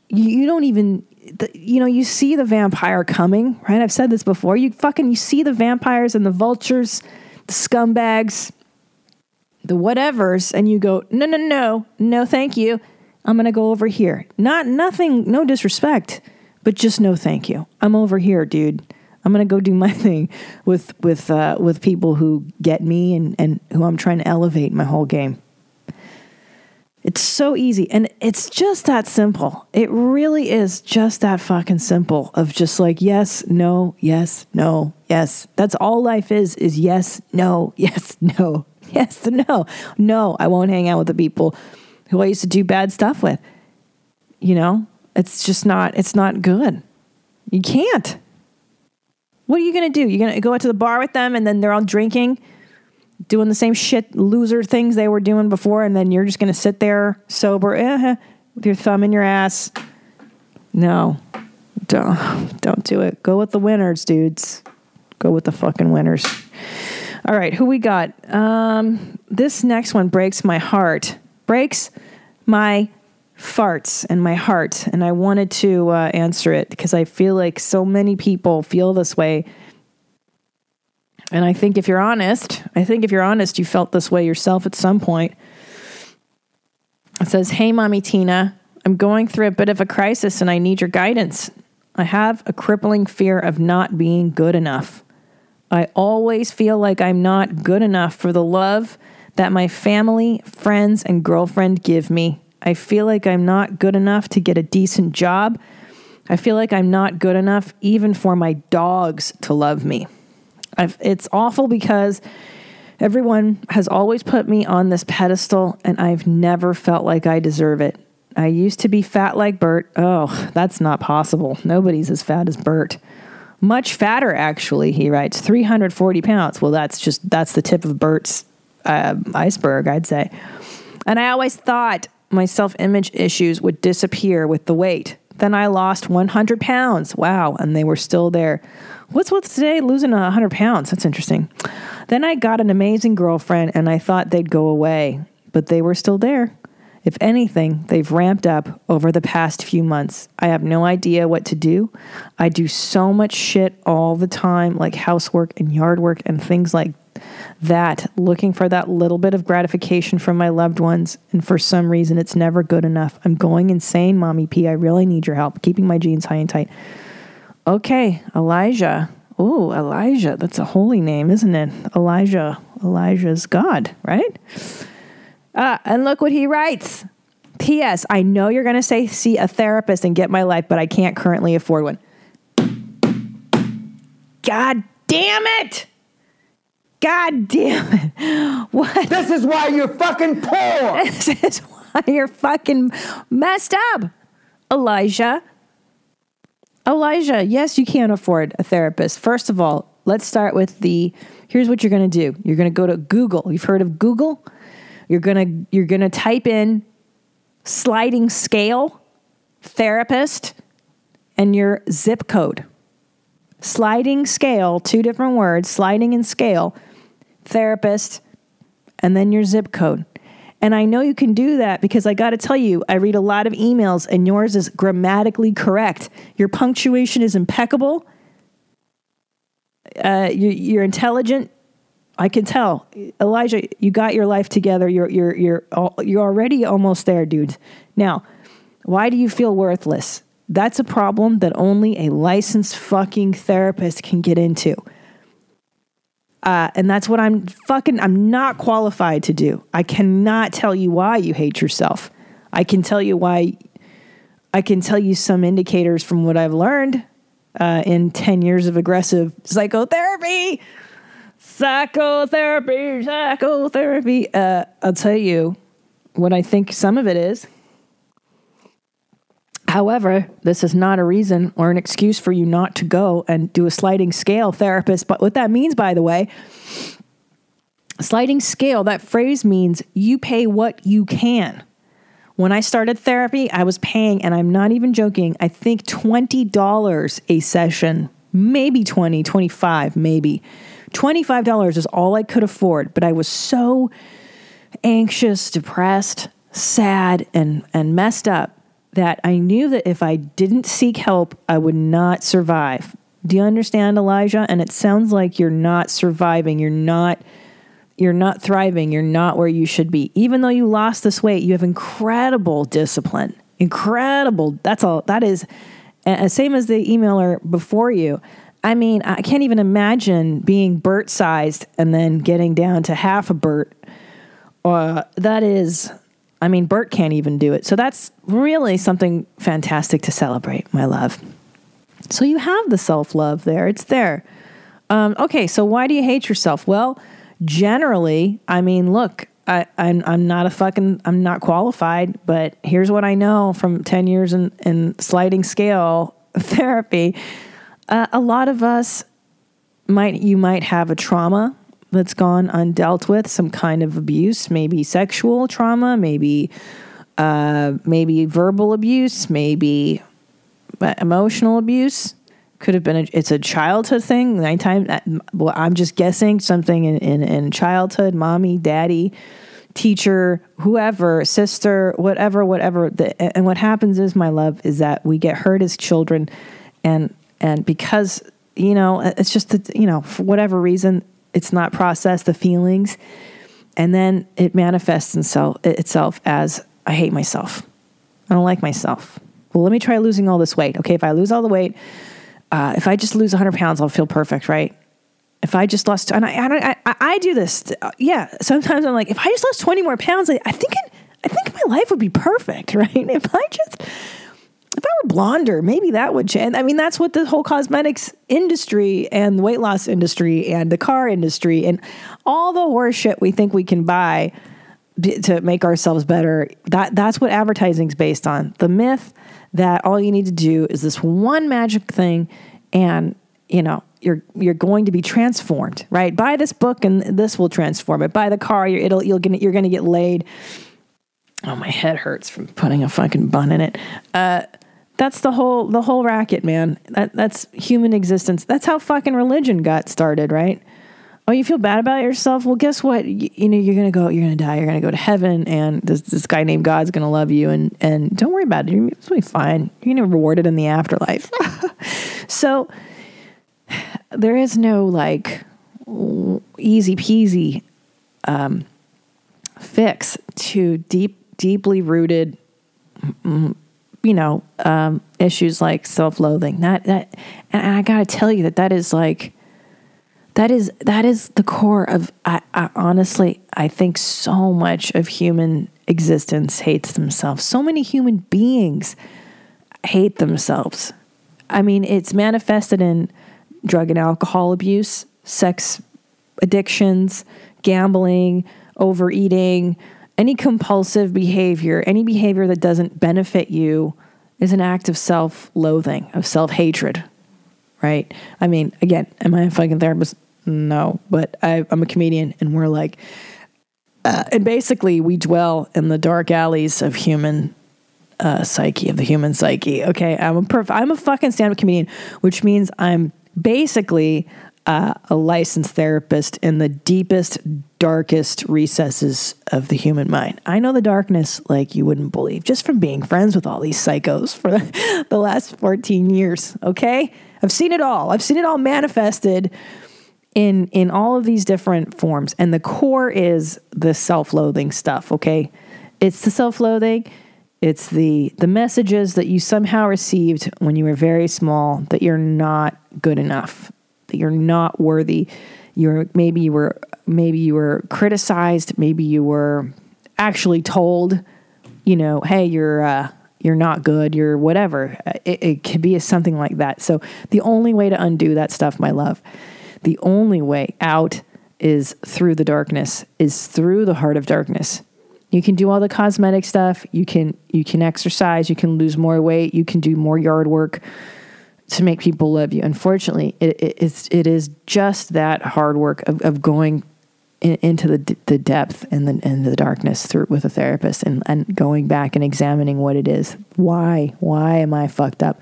you don't even you know you see the vampire coming right i've said this before you fucking you see the vampires and the vultures the scumbags the whatevers and you go no no no no thank you i'm gonna go over here not nothing no disrespect but just no thank you i'm over here dude i'm gonna go do my thing with with uh, with people who get me and and who i'm trying to elevate my whole game it's so easy and it's just that simple. It really is just that fucking simple of just like yes, no, yes, no, yes. That's all life is is yes, no, yes, no. Yes, no. No, I won't hang out with the people who I used to do bad stuff with. You know? It's just not it's not good. You can't. What are you going to do? You're going to go out to the bar with them and then they're all drinking doing the same shit loser things they were doing before, and then you're just going to sit there sober eh, with your thumb in your ass. No, don't don't do it. Go with the winners, dudes. Go with the fucking winners. All right, who we got? Um, this next one breaks my heart. Breaks my farts and my heart, and I wanted to uh, answer it because I feel like so many people feel this way and I think if you're honest, I think if you're honest, you felt this way yourself at some point. It says, Hey, Mommy Tina, I'm going through a bit of a crisis and I need your guidance. I have a crippling fear of not being good enough. I always feel like I'm not good enough for the love that my family, friends, and girlfriend give me. I feel like I'm not good enough to get a decent job. I feel like I'm not good enough even for my dogs to love me. I've, it's awful because everyone has always put me on this pedestal and I've never felt like I deserve it. I used to be fat like Bert. Oh, that's not possible. Nobody's as fat as Bert. Much fatter, actually, he writes. 340 pounds. Well, that's just, that's the tip of Bert's uh, iceberg, I'd say. And I always thought my self image issues would disappear with the weight. Then I lost 100 pounds. Wow. And they were still there. What's with today losing 100 pounds? That's interesting. Then I got an amazing girlfriend and I thought they'd go away, but they were still there. If anything, they've ramped up over the past few months. I have no idea what to do. I do so much shit all the time, like housework and yard work and things like that, looking for that little bit of gratification from my loved ones. And for some reason, it's never good enough. I'm going insane, Mommy P. I really need your help keeping my jeans high and tight. Okay, Elijah. Oh, Elijah. That's a holy name, isn't it? Elijah. Elijah's God, right? Uh, and look what he writes. P.S. I know you're going to say see a therapist and get my life, but I can't currently afford one. God damn it! God damn it. What? This is why you're fucking poor. This is why you're fucking messed up, Elijah. Elijah, yes, you can't afford a therapist. First of all, let's start with the here's what you're going to do. You're going to go to Google. You've heard of Google? You're going to you're going to type in sliding scale therapist and your zip code. Sliding scale, two different words, sliding and scale, therapist, and then your zip code. And I know you can do that because I got to tell you, I read a lot of emails and yours is grammatically correct. Your punctuation is impeccable. Uh, you, you're intelligent. I can tell, Elijah. You got your life together. You're you're you're you're already almost there, dude. Now, why do you feel worthless? That's a problem that only a licensed fucking therapist can get into. Uh, and that's what I'm fucking, I'm not qualified to do. I cannot tell you why you hate yourself. I can tell you why, I can tell you some indicators from what I've learned uh, in 10 years of aggressive psychotherapy. Psychotherapy, psychotherapy. Uh, I'll tell you what I think some of it is. However, this is not a reason or an excuse for you not to go and do a sliding scale therapist. But what that means, by the way, sliding scale, that phrase means you pay what you can. When I started therapy, I was paying, and I'm not even joking, I think $20 a session, maybe 20, 25, maybe. $25 is all I could afford, but I was so anxious, depressed, sad, and, and messed up that I knew that if I didn't seek help, I would not survive. Do you understand, Elijah? And it sounds like you're not surviving. You're not you're not thriving. You're not where you should be. Even though you lost this weight, you have incredible discipline. Incredible. That's all. That is uh, same as the emailer before you. I mean, I can't even imagine being Bert sized and then getting down to half a Bert. Uh, that is, I mean, Bert can't even do it. So that's really something fantastic to celebrate, my love. So you have the self love there. It's there. Um, okay, so why do you hate yourself? Well, generally, I mean, look, I, I'm, I'm not a fucking, I'm not qualified, but here's what I know from 10 years in, in sliding scale therapy. Uh, a lot of us might, you might have a trauma that's gone undealt with, some kind of abuse, maybe sexual trauma, maybe, uh, maybe verbal abuse, maybe uh, emotional abuse. Could have been a, it's a childhood thing. Nine times well i'm just guessing something in, in, in childhood mommy daddy teacher whoever sister whatever whatever. The, and what happens is my love is that we get hurt as children and and because you know it's just that you know for whatever reason it's not processed the feelings and then it manifests itself itself as i hate myself i don't like myself well let me try losing all this weight okay if i lose all the weight uh, if I just lose 100 pounds, I'll feel perfect, right? If I just lost, and I, I, I, I do this, uh, yeah. Sometimes I'm like, if I just lost 20 more pounds, I, I think, it, I think my life would be perfect, right? If I just, if I were blonder, maybe that would change. I mean, that's what the whole cosmetics industry and the weight loss industry and the car industry and all the horse shit we think we can buy to make ourselves better. That that's what advertising's based on. The myth that all you need to do is this one magic thing and you know you're you're going to be transformed right buy this book and this will transform it buy the car you're, it'll you'll get you're going to get laid oh my head hurts from putting a fucking bun in it uh that's the whole the whole racket man that that's human existence that's how fucking religion got started right Oh, you feel bad about yourself? Well, guess what? You, you know, you're gonna go. You're gonna die. You're gonna go to heaven, and this this guy named God's gonna love you, and and don't worry about it. You're it's gonna be fine. You're gonna be rewarded in the afterlife. so there is no like easy peasy um, fix to deep, deeply rooted, you know, um, issues like self-loathing. That that, and I got to tell you that that is like that is that is the core of I, I honestly I think so much of human existence hates themselves. So many human beings hate themselves. I mean, it's manifested in drug and alcohol abuse, sex addictions, gambling, overeating, any compulsive behavior, any behavior that doesn't benefit you is an act of self loathing, of self hatred, right? I mean, again, am I a fucking therapist? No, but I, am a comedian and we're like, uh, and basically we dwell in the dark alleys of human uh, psyche, of the human psyche. Okay, I'm a perf- I'm a fucking stand up comedian, which means I'm basically uh, a licensed therapist in the deepest, darkest recesses of the human mind. I know the darkness like you wouldn't believe just from being friends with all these psychos for the last 14 years. Okay. I've seen it all. I've seen it all manifested in in all of these different forms and the core is the self-loathing stuff okay it's the self-loathing it's the the messages that you somehow received when you were very small that you're not good enough that you're not worthy. You're maybe you were maybe you were criticized, maybe you were actually told, you know, hey, you're uh, you're not good, you're whatever. It, it could be something like that. So the only way to undo that stuff, my love, the only way out is through the darkness, is through the heart of darkness. You can do all the cosmetic stuff. You can you can exercise. You can lose more weight. You can do more yard work to make people love you. Unfortunately, it, it, it's it is just that hard work of, of going in, into the the depth and the and the darkness through with a therapist and and going back and examining what it is. Why why am I fucked up?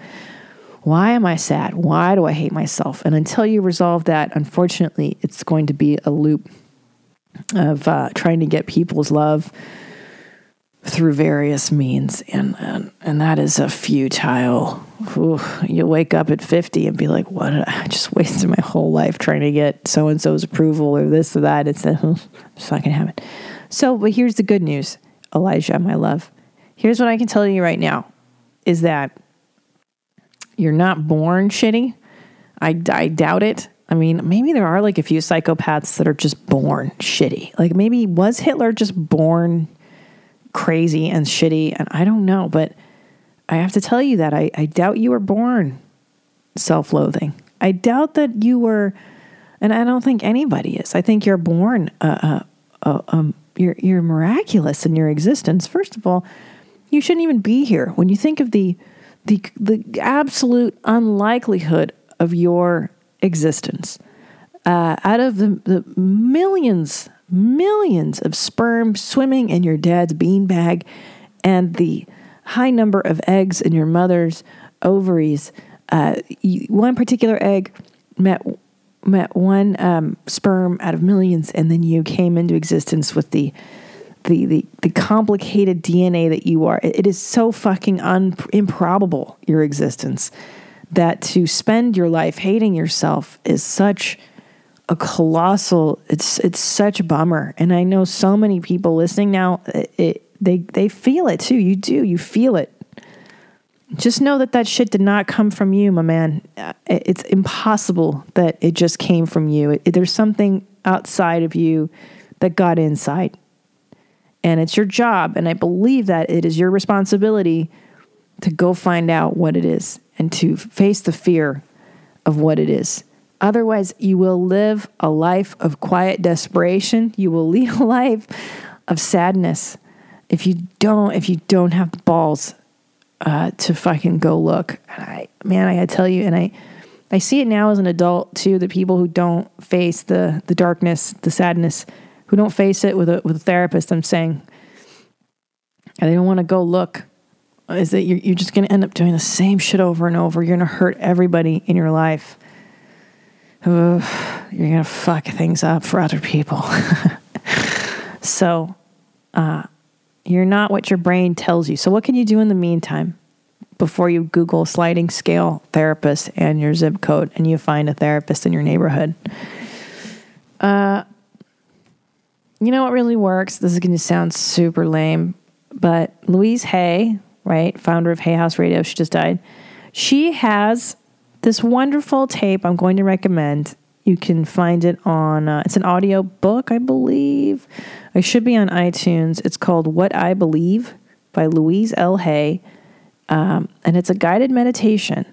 Why am I sad? Why do I hate myself? And until you resolve that, unfortunately, it's going to be a loop of uh, trying to get people's love through various means, and and, and that is a futile. Ooh, you wake up at fifty and be like, "What? I just wasted my whole life trying to get so and so's approval or this or that." It's, it's not gonna happen. So, but here's the good news, Elijah, my love. Here's what I can tell you right now: is that you're not born shitty. I, I doubt it. I mean, maybe there are like a few psychopaths that are just born shitty. Like maybe was Hitler just born crazy and shitty. And I don't know, but I have to tell you that I, I doubt you were born self loathing. I doubt that you were, and I don't think anybody is. I think you're born, uh, uh, uh, um, you're, you're miraculous in your existence. First of all, you shouldn't even be here. When you think of the, the, the absolute unlikelihood of your existence, uh, out of the, the millions millions of sperm swimming in your dad's beanbag and the high number of eggs in your mother's ovaries. Uh, one particular egg met met one um, sperm out of millions, and then you came into existence with the the the, the complicated DNA that you are. it, it is so fucking un- improbable your existence that to spend your life hating yourself is such a colossal it's it's such a bummer. And i know so many people listening now it, they they feel it too. You do you feel it. Just know that that shit did not come from you my man. Uh, it's impossible that it just came from you. It, there's something outside of you that got inside. And it's your job and i believe that it is your responsibility to go find out what it is and to face the fear of what it is Otherwise, you will live a life of quiet desperation. You will lead a life of sadness if you don't if you don't have the balls uh, to fucking go look. And I, man, I gotta tell you, and I, I see it now as an adult too. The people who don't face the the darkness, the sadness, who don't face it with a with a therapist. I'm saying, and they don't want to go look. Is that you're, you're just going to end up doing the same shit over and over? You're going to hurt everybody in your life. You're gonna fuck things up for other people. so, uh, you're not what your brain tells you. So, what can you do in the meantime before you Google sliding scale therapist and your zip code and you find a therapist in your neighborhood? Uh, you know what really works? This is going to sound super lame, but Louise Hay, right, founder of Hay House Radio, she just died. She has this wonderful tape I'm going to recommend. You can find it on, uh, it's an audio book, I believe. It should be on iTunes. It's called What I Believe by Louise L. Hay. Um, and it's a guided meditation.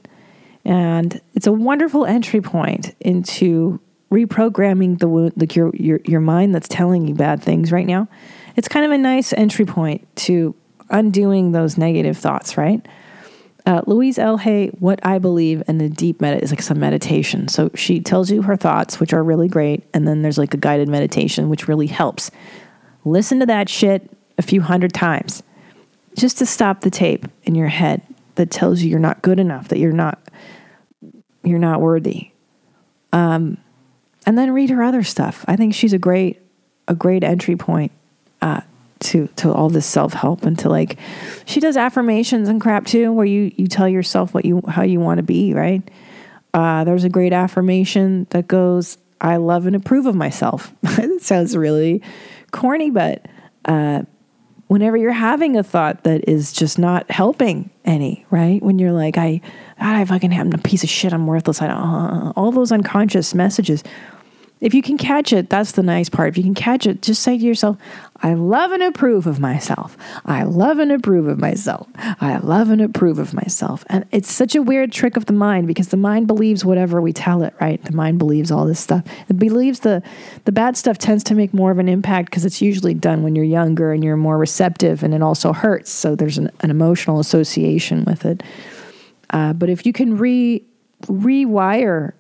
And it's a wonderful entry point into reprogramming the wound, like your, your, your mind that's telling you bad things right now. It's kind of a nice entry point to undoing those negative thoughts, right? Uh, Louise L. Hay, What I Believe in the Deep Med is like some meditation. So she tells you her thoughts, which are really great. And then there's like a guided meditation, which really helps. Listen to that shit a few hundred times just to stop the tape in your head that tells you you're not good enough, that you're not you're not worthy. Um, and then read her other stuff. I think she's a great a great entry point uh, to to all this self help and to like she does affirmations and crap too, where you you tell yourself what you how you want to be. Right? Uh, there's a great affirmation that goes, "I love and approve of myself." it sounds really corny, but uh, whenever you're having a thought that is just not helping any, right? When you're like, I, I fucking am a piece of shit. I'm worthless. I don't, uh, all those unconscious messages. If you can catch it, that's the nice part. If you can catch it, just say to yourself, I love and approve of myself. I love and approve of myself. I love and approve of myself. And it's such a weird trick of the mind because the mind believes whatever we tell it, right? The mind believes all this stuff. It believes the the bad stuff tends to make more of an impact because it's usually done when you're younger and you're more receptive and it also hurts. So there's an, an emotional association with it. Uh, but if you can re rewire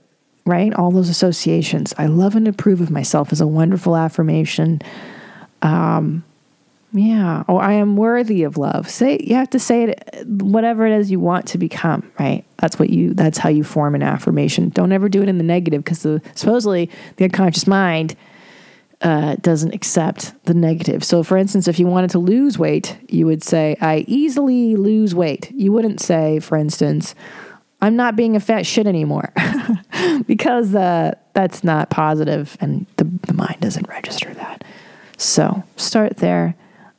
right? All those associations. I love and approve of myself is a wonderful affirmation. Um, yeah. Oh, I am worthy of love. Say you have to say it whatever it is you want to become, right? That's what you that's how you form an affirmation. Don't ever do it in the negative because the supposedly the unconscious mind uh, doesn't accept the negative. So, for instance, if you wanted to lose weight, you would say, I easily lose weight. You wouldn't say, for instance, I'm not being a fat shit anymore because uh, that's not positive and the, the mind doesn't register that. So start there.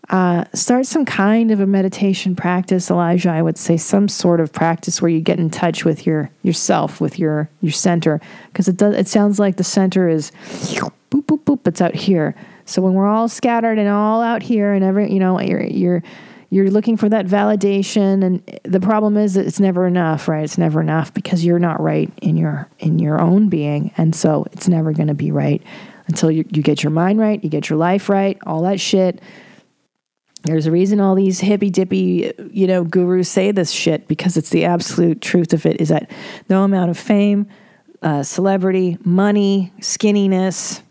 Uh, start some kind of a meditation practice, Elijah. I would say some sort of practice where you get in touch with your yourself, with your your center, because it does. It sounds like the center is boop boop boop. It's out here. So when we're all scattered and all out here, and every you know you're you're you're looking for that validation and the problem is that it's never enough right? It's never enough because you're not right in your in your own being and so it's never going to be right until you, you get your mind right you get your life right all that shit. There's a reason all these hippy dippy you know gurus say this shit because it's the absolute truth of it is that no amount of fame uh, celebrity money skinniness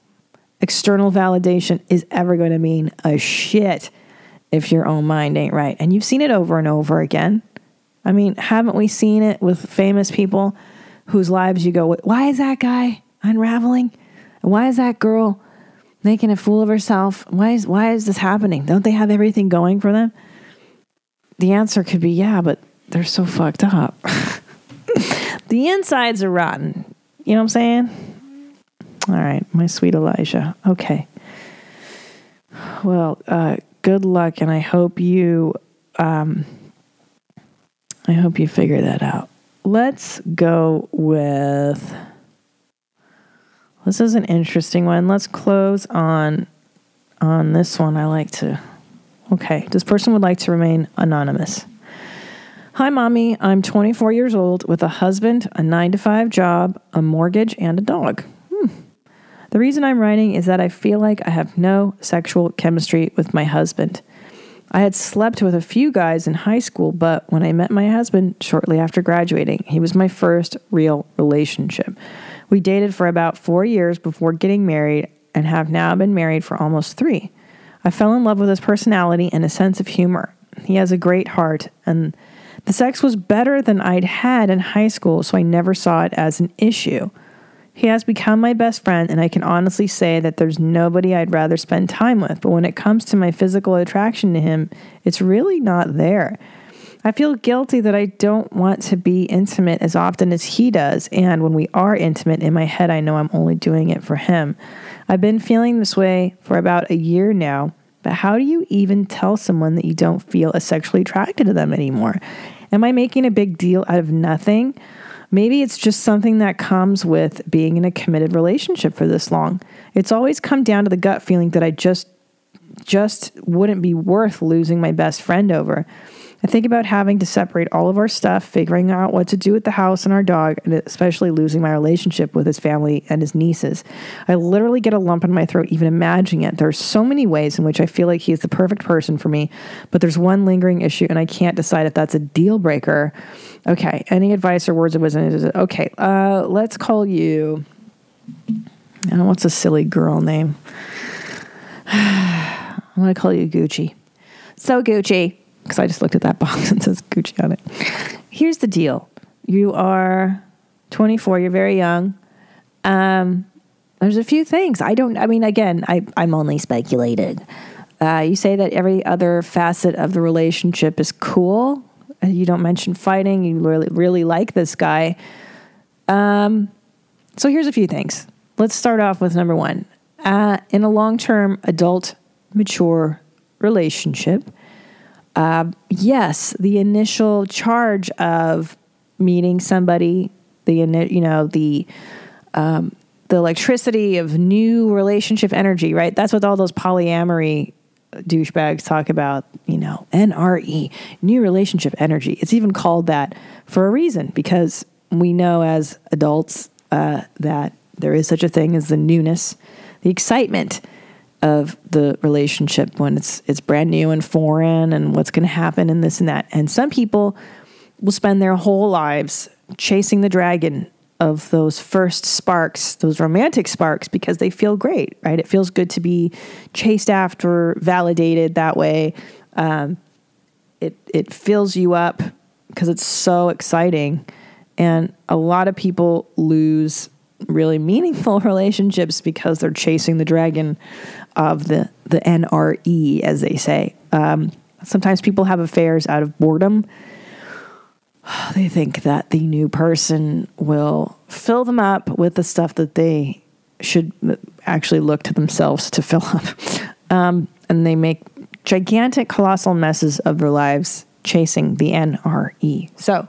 external validation is ever going to mean a shit if your own mind ain't right. And you've seen it over and over again. I mean, haven't we seen it with famous people whose lives you go, why is that guy unraveling? Why is that girl making a fool of herself? Why is, why is this happening? Don't they have everything going for them? The answer could be, yeah, but they're so fucked up. the insides are rotten. You know what I'm saying? All right, my sweet Elijah. Okay. Well, uh, good luck, and I hope you, um, I hope you figure that out. Let's go with. This is an interesting one. Let's close on on this one. I like to. Okay, this person would like to remain anonymous. Hi, mommy. I'm 24 years old with a husband, a nine to five job, a mortgage, and a dog. The reason I'm writing is that I feel like I have no sexual chemistry with my husband. I had slept with a few guys in high school, but when I met my husband shortly after graduating, he was my first real relationship. We dated for about four years before getting married and have now been married for almost three. I fell in love with his personality and his sense of humor. He has a great heart, and the sex was better than I'd had in high school, so I never saw it as an issue. He has become my best friend, and I can honestly say that there's nobody I'd rather spend time with. But when it comes to my physical attraction to him, it's really not there. I feel guilty that I don't want to be intimate as often as he does. And when we are intimate, in my head, I know I'm only doing it for him. I've been feeling this way for about a year now. But how do you even tell someone that you don't feel as sexually attracted to them anymore? Am I making a big deal out of nothing? Maybe it's just something that comes with being in a committed relationship for this long. It's always come down to the gut feeling that I just just wouldn't be worth losing my best friend over. I think about having to separate all of our stuff, figuring out what to do with the house and our dog, and especially losing my relationship with his family and his nieces. I literally get a lump in my throat even imagining it. There are so many ways in which I feel like he is the perfect person for me, but there's one lingering issue, and I can't decide if that's a deal breaker. Okay, any advice or words of wisdom? Okay, uh, let's call you. Uh, what's a silly girl name? I'm going to call you Gucci. So, Gucci, because I just looked at that box and says Gucci on it. Here's the deal you are 24, you're very young. Um, there's a few things. I don't, I mean, again, I, I'm only speculating. Uh, you say that every other facet of the relationship is cool. Uh, You don't mention fighting. You really, really like this guy. Um, so here's a few things. Let's start off with number one. Uh, in a long term, adult, mature relationship, uh, yes, the initial charge of meeting somebody, the you know the um, the electricity of new relationship energy, right? That's what all those polyamory douchebags talk about. You know, NRE, new relationship energy. It's even called that for a reason because we know as adults uh, that there is such a thing as the newness, the excitement of the relationship when it's it's brand new and foreign and what's going to happen and this and that. And some people will spend their whole lives chasing the dragon of those first sparks, those romantic sparks because they feel great, right? It feels good to be chased after, validated that way. Um, it it fills you up because it's so exciting. And a lot of people lose really meaningful relationships because they're chasing the dragon of the the NRE, as they say. Um, sometimes people have affairs out of boredom. They think that the new person will fill them up with the stuff that they should actually look to themselves to fill up. Um, and they make gigantic, colossal messes of their lives chasing the NRE. So,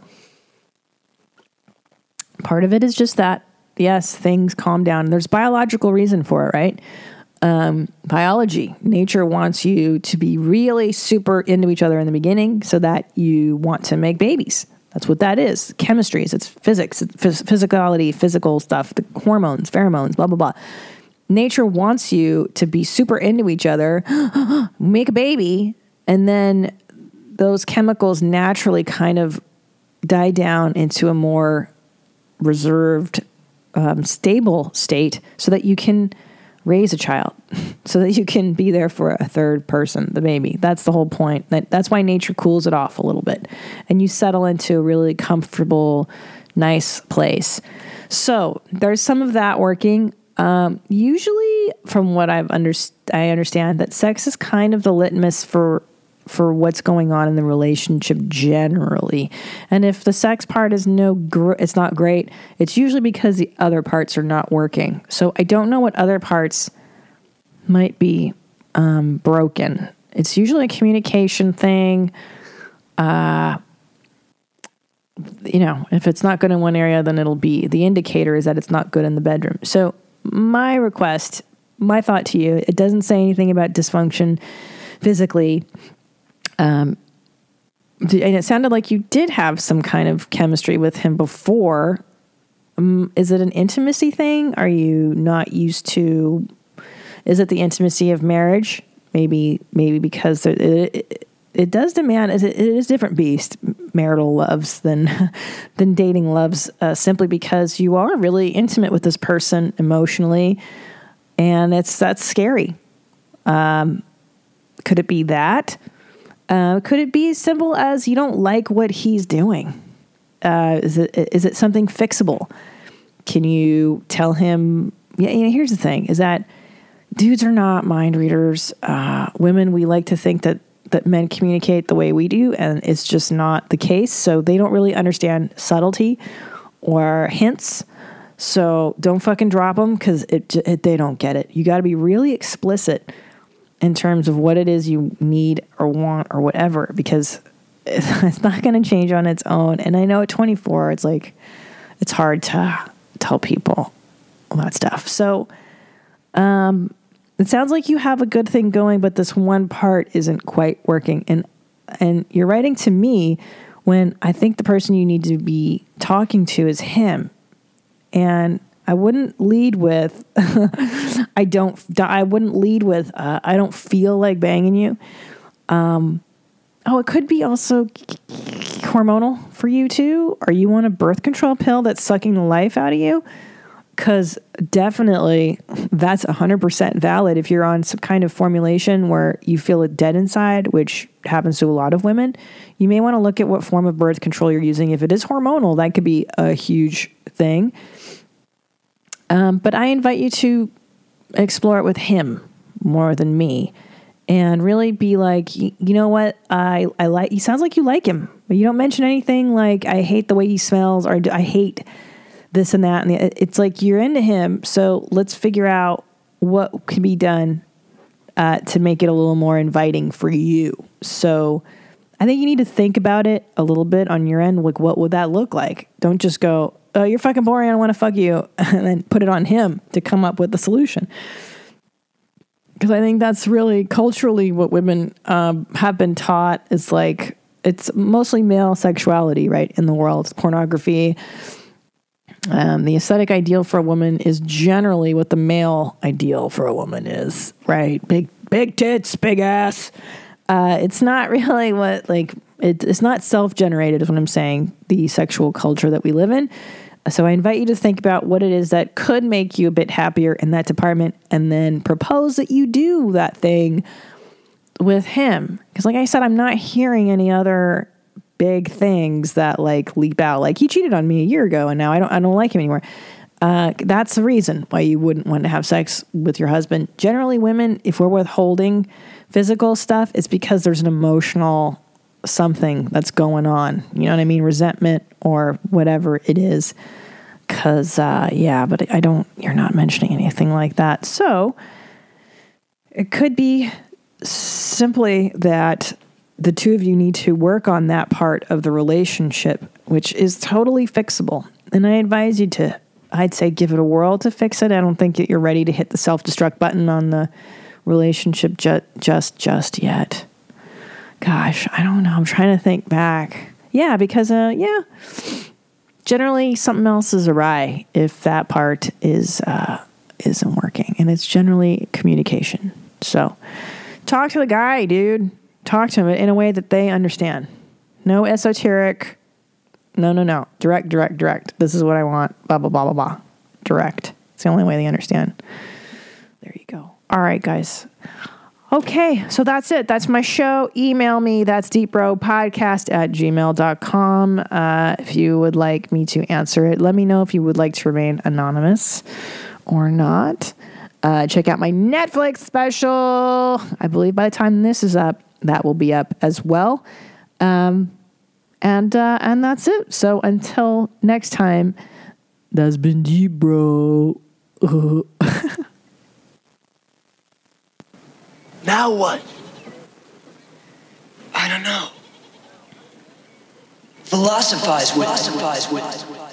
part of it is just that yes things calm down. There's biological reason for it right? Um, biology nature wants you to be really super into each other in the beginning so that you want to make babies. That's what that is. Chemistry is it's physics it's phys- physicality physical stuff the hormones pheromones blah blah blah. Nature wants you to be super into each other make a baby and then those chemicals naturally kind of die down into a more reserved, um, stable state so that you can raise a child, so that you can be there for a third person, the baby. That's the whole point. That, that's why nature cools it off a little bit. And you settle into a really comfortable, nice place. So there's some of that working. Um, usually, from what I've underst- I understand, that sex is kind of the litmus for for what's going on in the relationship generally. And if the sex part is no gr- it's not great, it's usually because the other parts are not working. So I don't know what other parts might be um, broken. It's usually a communication thing. Uh, you know, if it's not good in one area, then it'll be the indicator is that it's not good in the bedroom. So my request, my thought to you, it doesn't say anything about dysfunction physically. Um, and it sounded like you did have some kind of chemistry with him before. Um, is it an intimacy thing? Are you not used to? Is it the intimacy of marriage? Maybe, maybe because it, it, it does demand. It, It is a different beast marital loves than than dating loves. Uh, simply because you are really intimate with this person emotionally, and it's that's scary. Um, could it be that? Uh, could it be as simple as you don't like what he's doing? Uh, is it is it something fixable? Can you tell him? Yeah, you know, here's the thing: is that dudes are not mind readers. Uh, women, we like to think that that men communicate the way we do, and it's just not the case. So they don't really understand subtlety or hints. So don't fucking drop them because it, it they don't get it. You got to be really explicit in terms of what it is you need or want or whatever because it's not going to change on its own. And I know at 24, it's like it's hard to tell people all that stuff. So um, it sounds like you have a good thing going, but this one part isn't quite working. And and you're writing to me when I think the person you need to be talking to is him. And I wouldn't lead with I don't I wouldn't lead with uh, I don't feel like banging you. Um, oh, it could be also hormonal for you too. Are you on a birth control pill that's sucking the life out of you? Because definitely that's 100% valid if you're on some kind of formulation where you feel it dead inside, which happens to a lot of women. You may want to look at what form of birth control you're using. If it is hormonal, that could be a huge thing. Um, but I invite you to explore it with him more than me and really be like, y- you know what? I, I like, he sounds like you like him, but you don't mention anything like, I hate the way he smells or I hate this and that. And the, it's like you're into him. So let's figure out what can be done uh, to make it a little more inviting for you. So I think you need to think about it a little bit on your end. Like, what would that look like? Don't just go, oh, you're fucking boring. I don't want to fuck you. And then put it on him to come up with the solution. Because I think that's really culturally what women um, have been taught is like, it's mostly male sexuality, right? In the world, it's pornography. Um, the aesthetic ideal for a woman is generally what the male ideal for a woman is, right? Big, big tits, big ass. Uh, it's not really what like it, it's not self-generated, is what I'm saying. The sexual culture that we live in. So I invite you to think about what it is that could make you a bit happier in that department, and then propose that you do that thing with him. Because, like I said, I'm not hearing any other big things that like leap out. Like he cheated on me a year ago, and now I don't I don't like him anymore. Uh, that's the reason why you wouldn't want to have sex with your husband. Generally, women, if we're withholding physical stuff, it's because there's an emotional something that's going on. You know what I mean? Resentment or whatever it is. Cause uh, yeah, but I don't. You're not mentioning anything like that. So it could be simply that the two of you need to work on that part of the relationship, which is totally fixable. And I advise you to, I'd say, give it a whirl to fix it. I don't think that you're ready to hit the self destruct button on the relationship ju- just just yet. Gosh, I don't know. I'm trying to think back. Yeah, because uh, yeah, generally something else is awry if that part is uh, isn't working, and it's generally communication. So, talk to the guy, dude. Talk to him in a way that they understand. No esoteric. No, no, no. Direct, direct, direct. This is what I want. Blah blah blah blah blah. Direct. It's the only way they understand. There you go. All right, guys. Okay, so that's it. That's my show. Email me. That's deepbropodcast at gmail.com. Uh, if you would like me to answer it, let me know if you would like to remain anonymous or not. Uh, check out my Netflix special. I believe by the time this is up, that will be up as well. Um, and uh, and that's it. So until next time, that's been deep, bro. Now what? I don't know. Philosophize with Philosophize with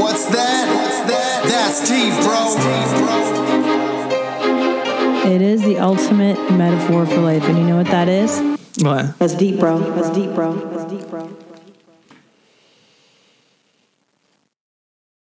What's that? That's deep, bro. It is the ultimate metaphor for life, and you know what that is? What? That's deep, bro. That's deep, bro. That's deep, bro.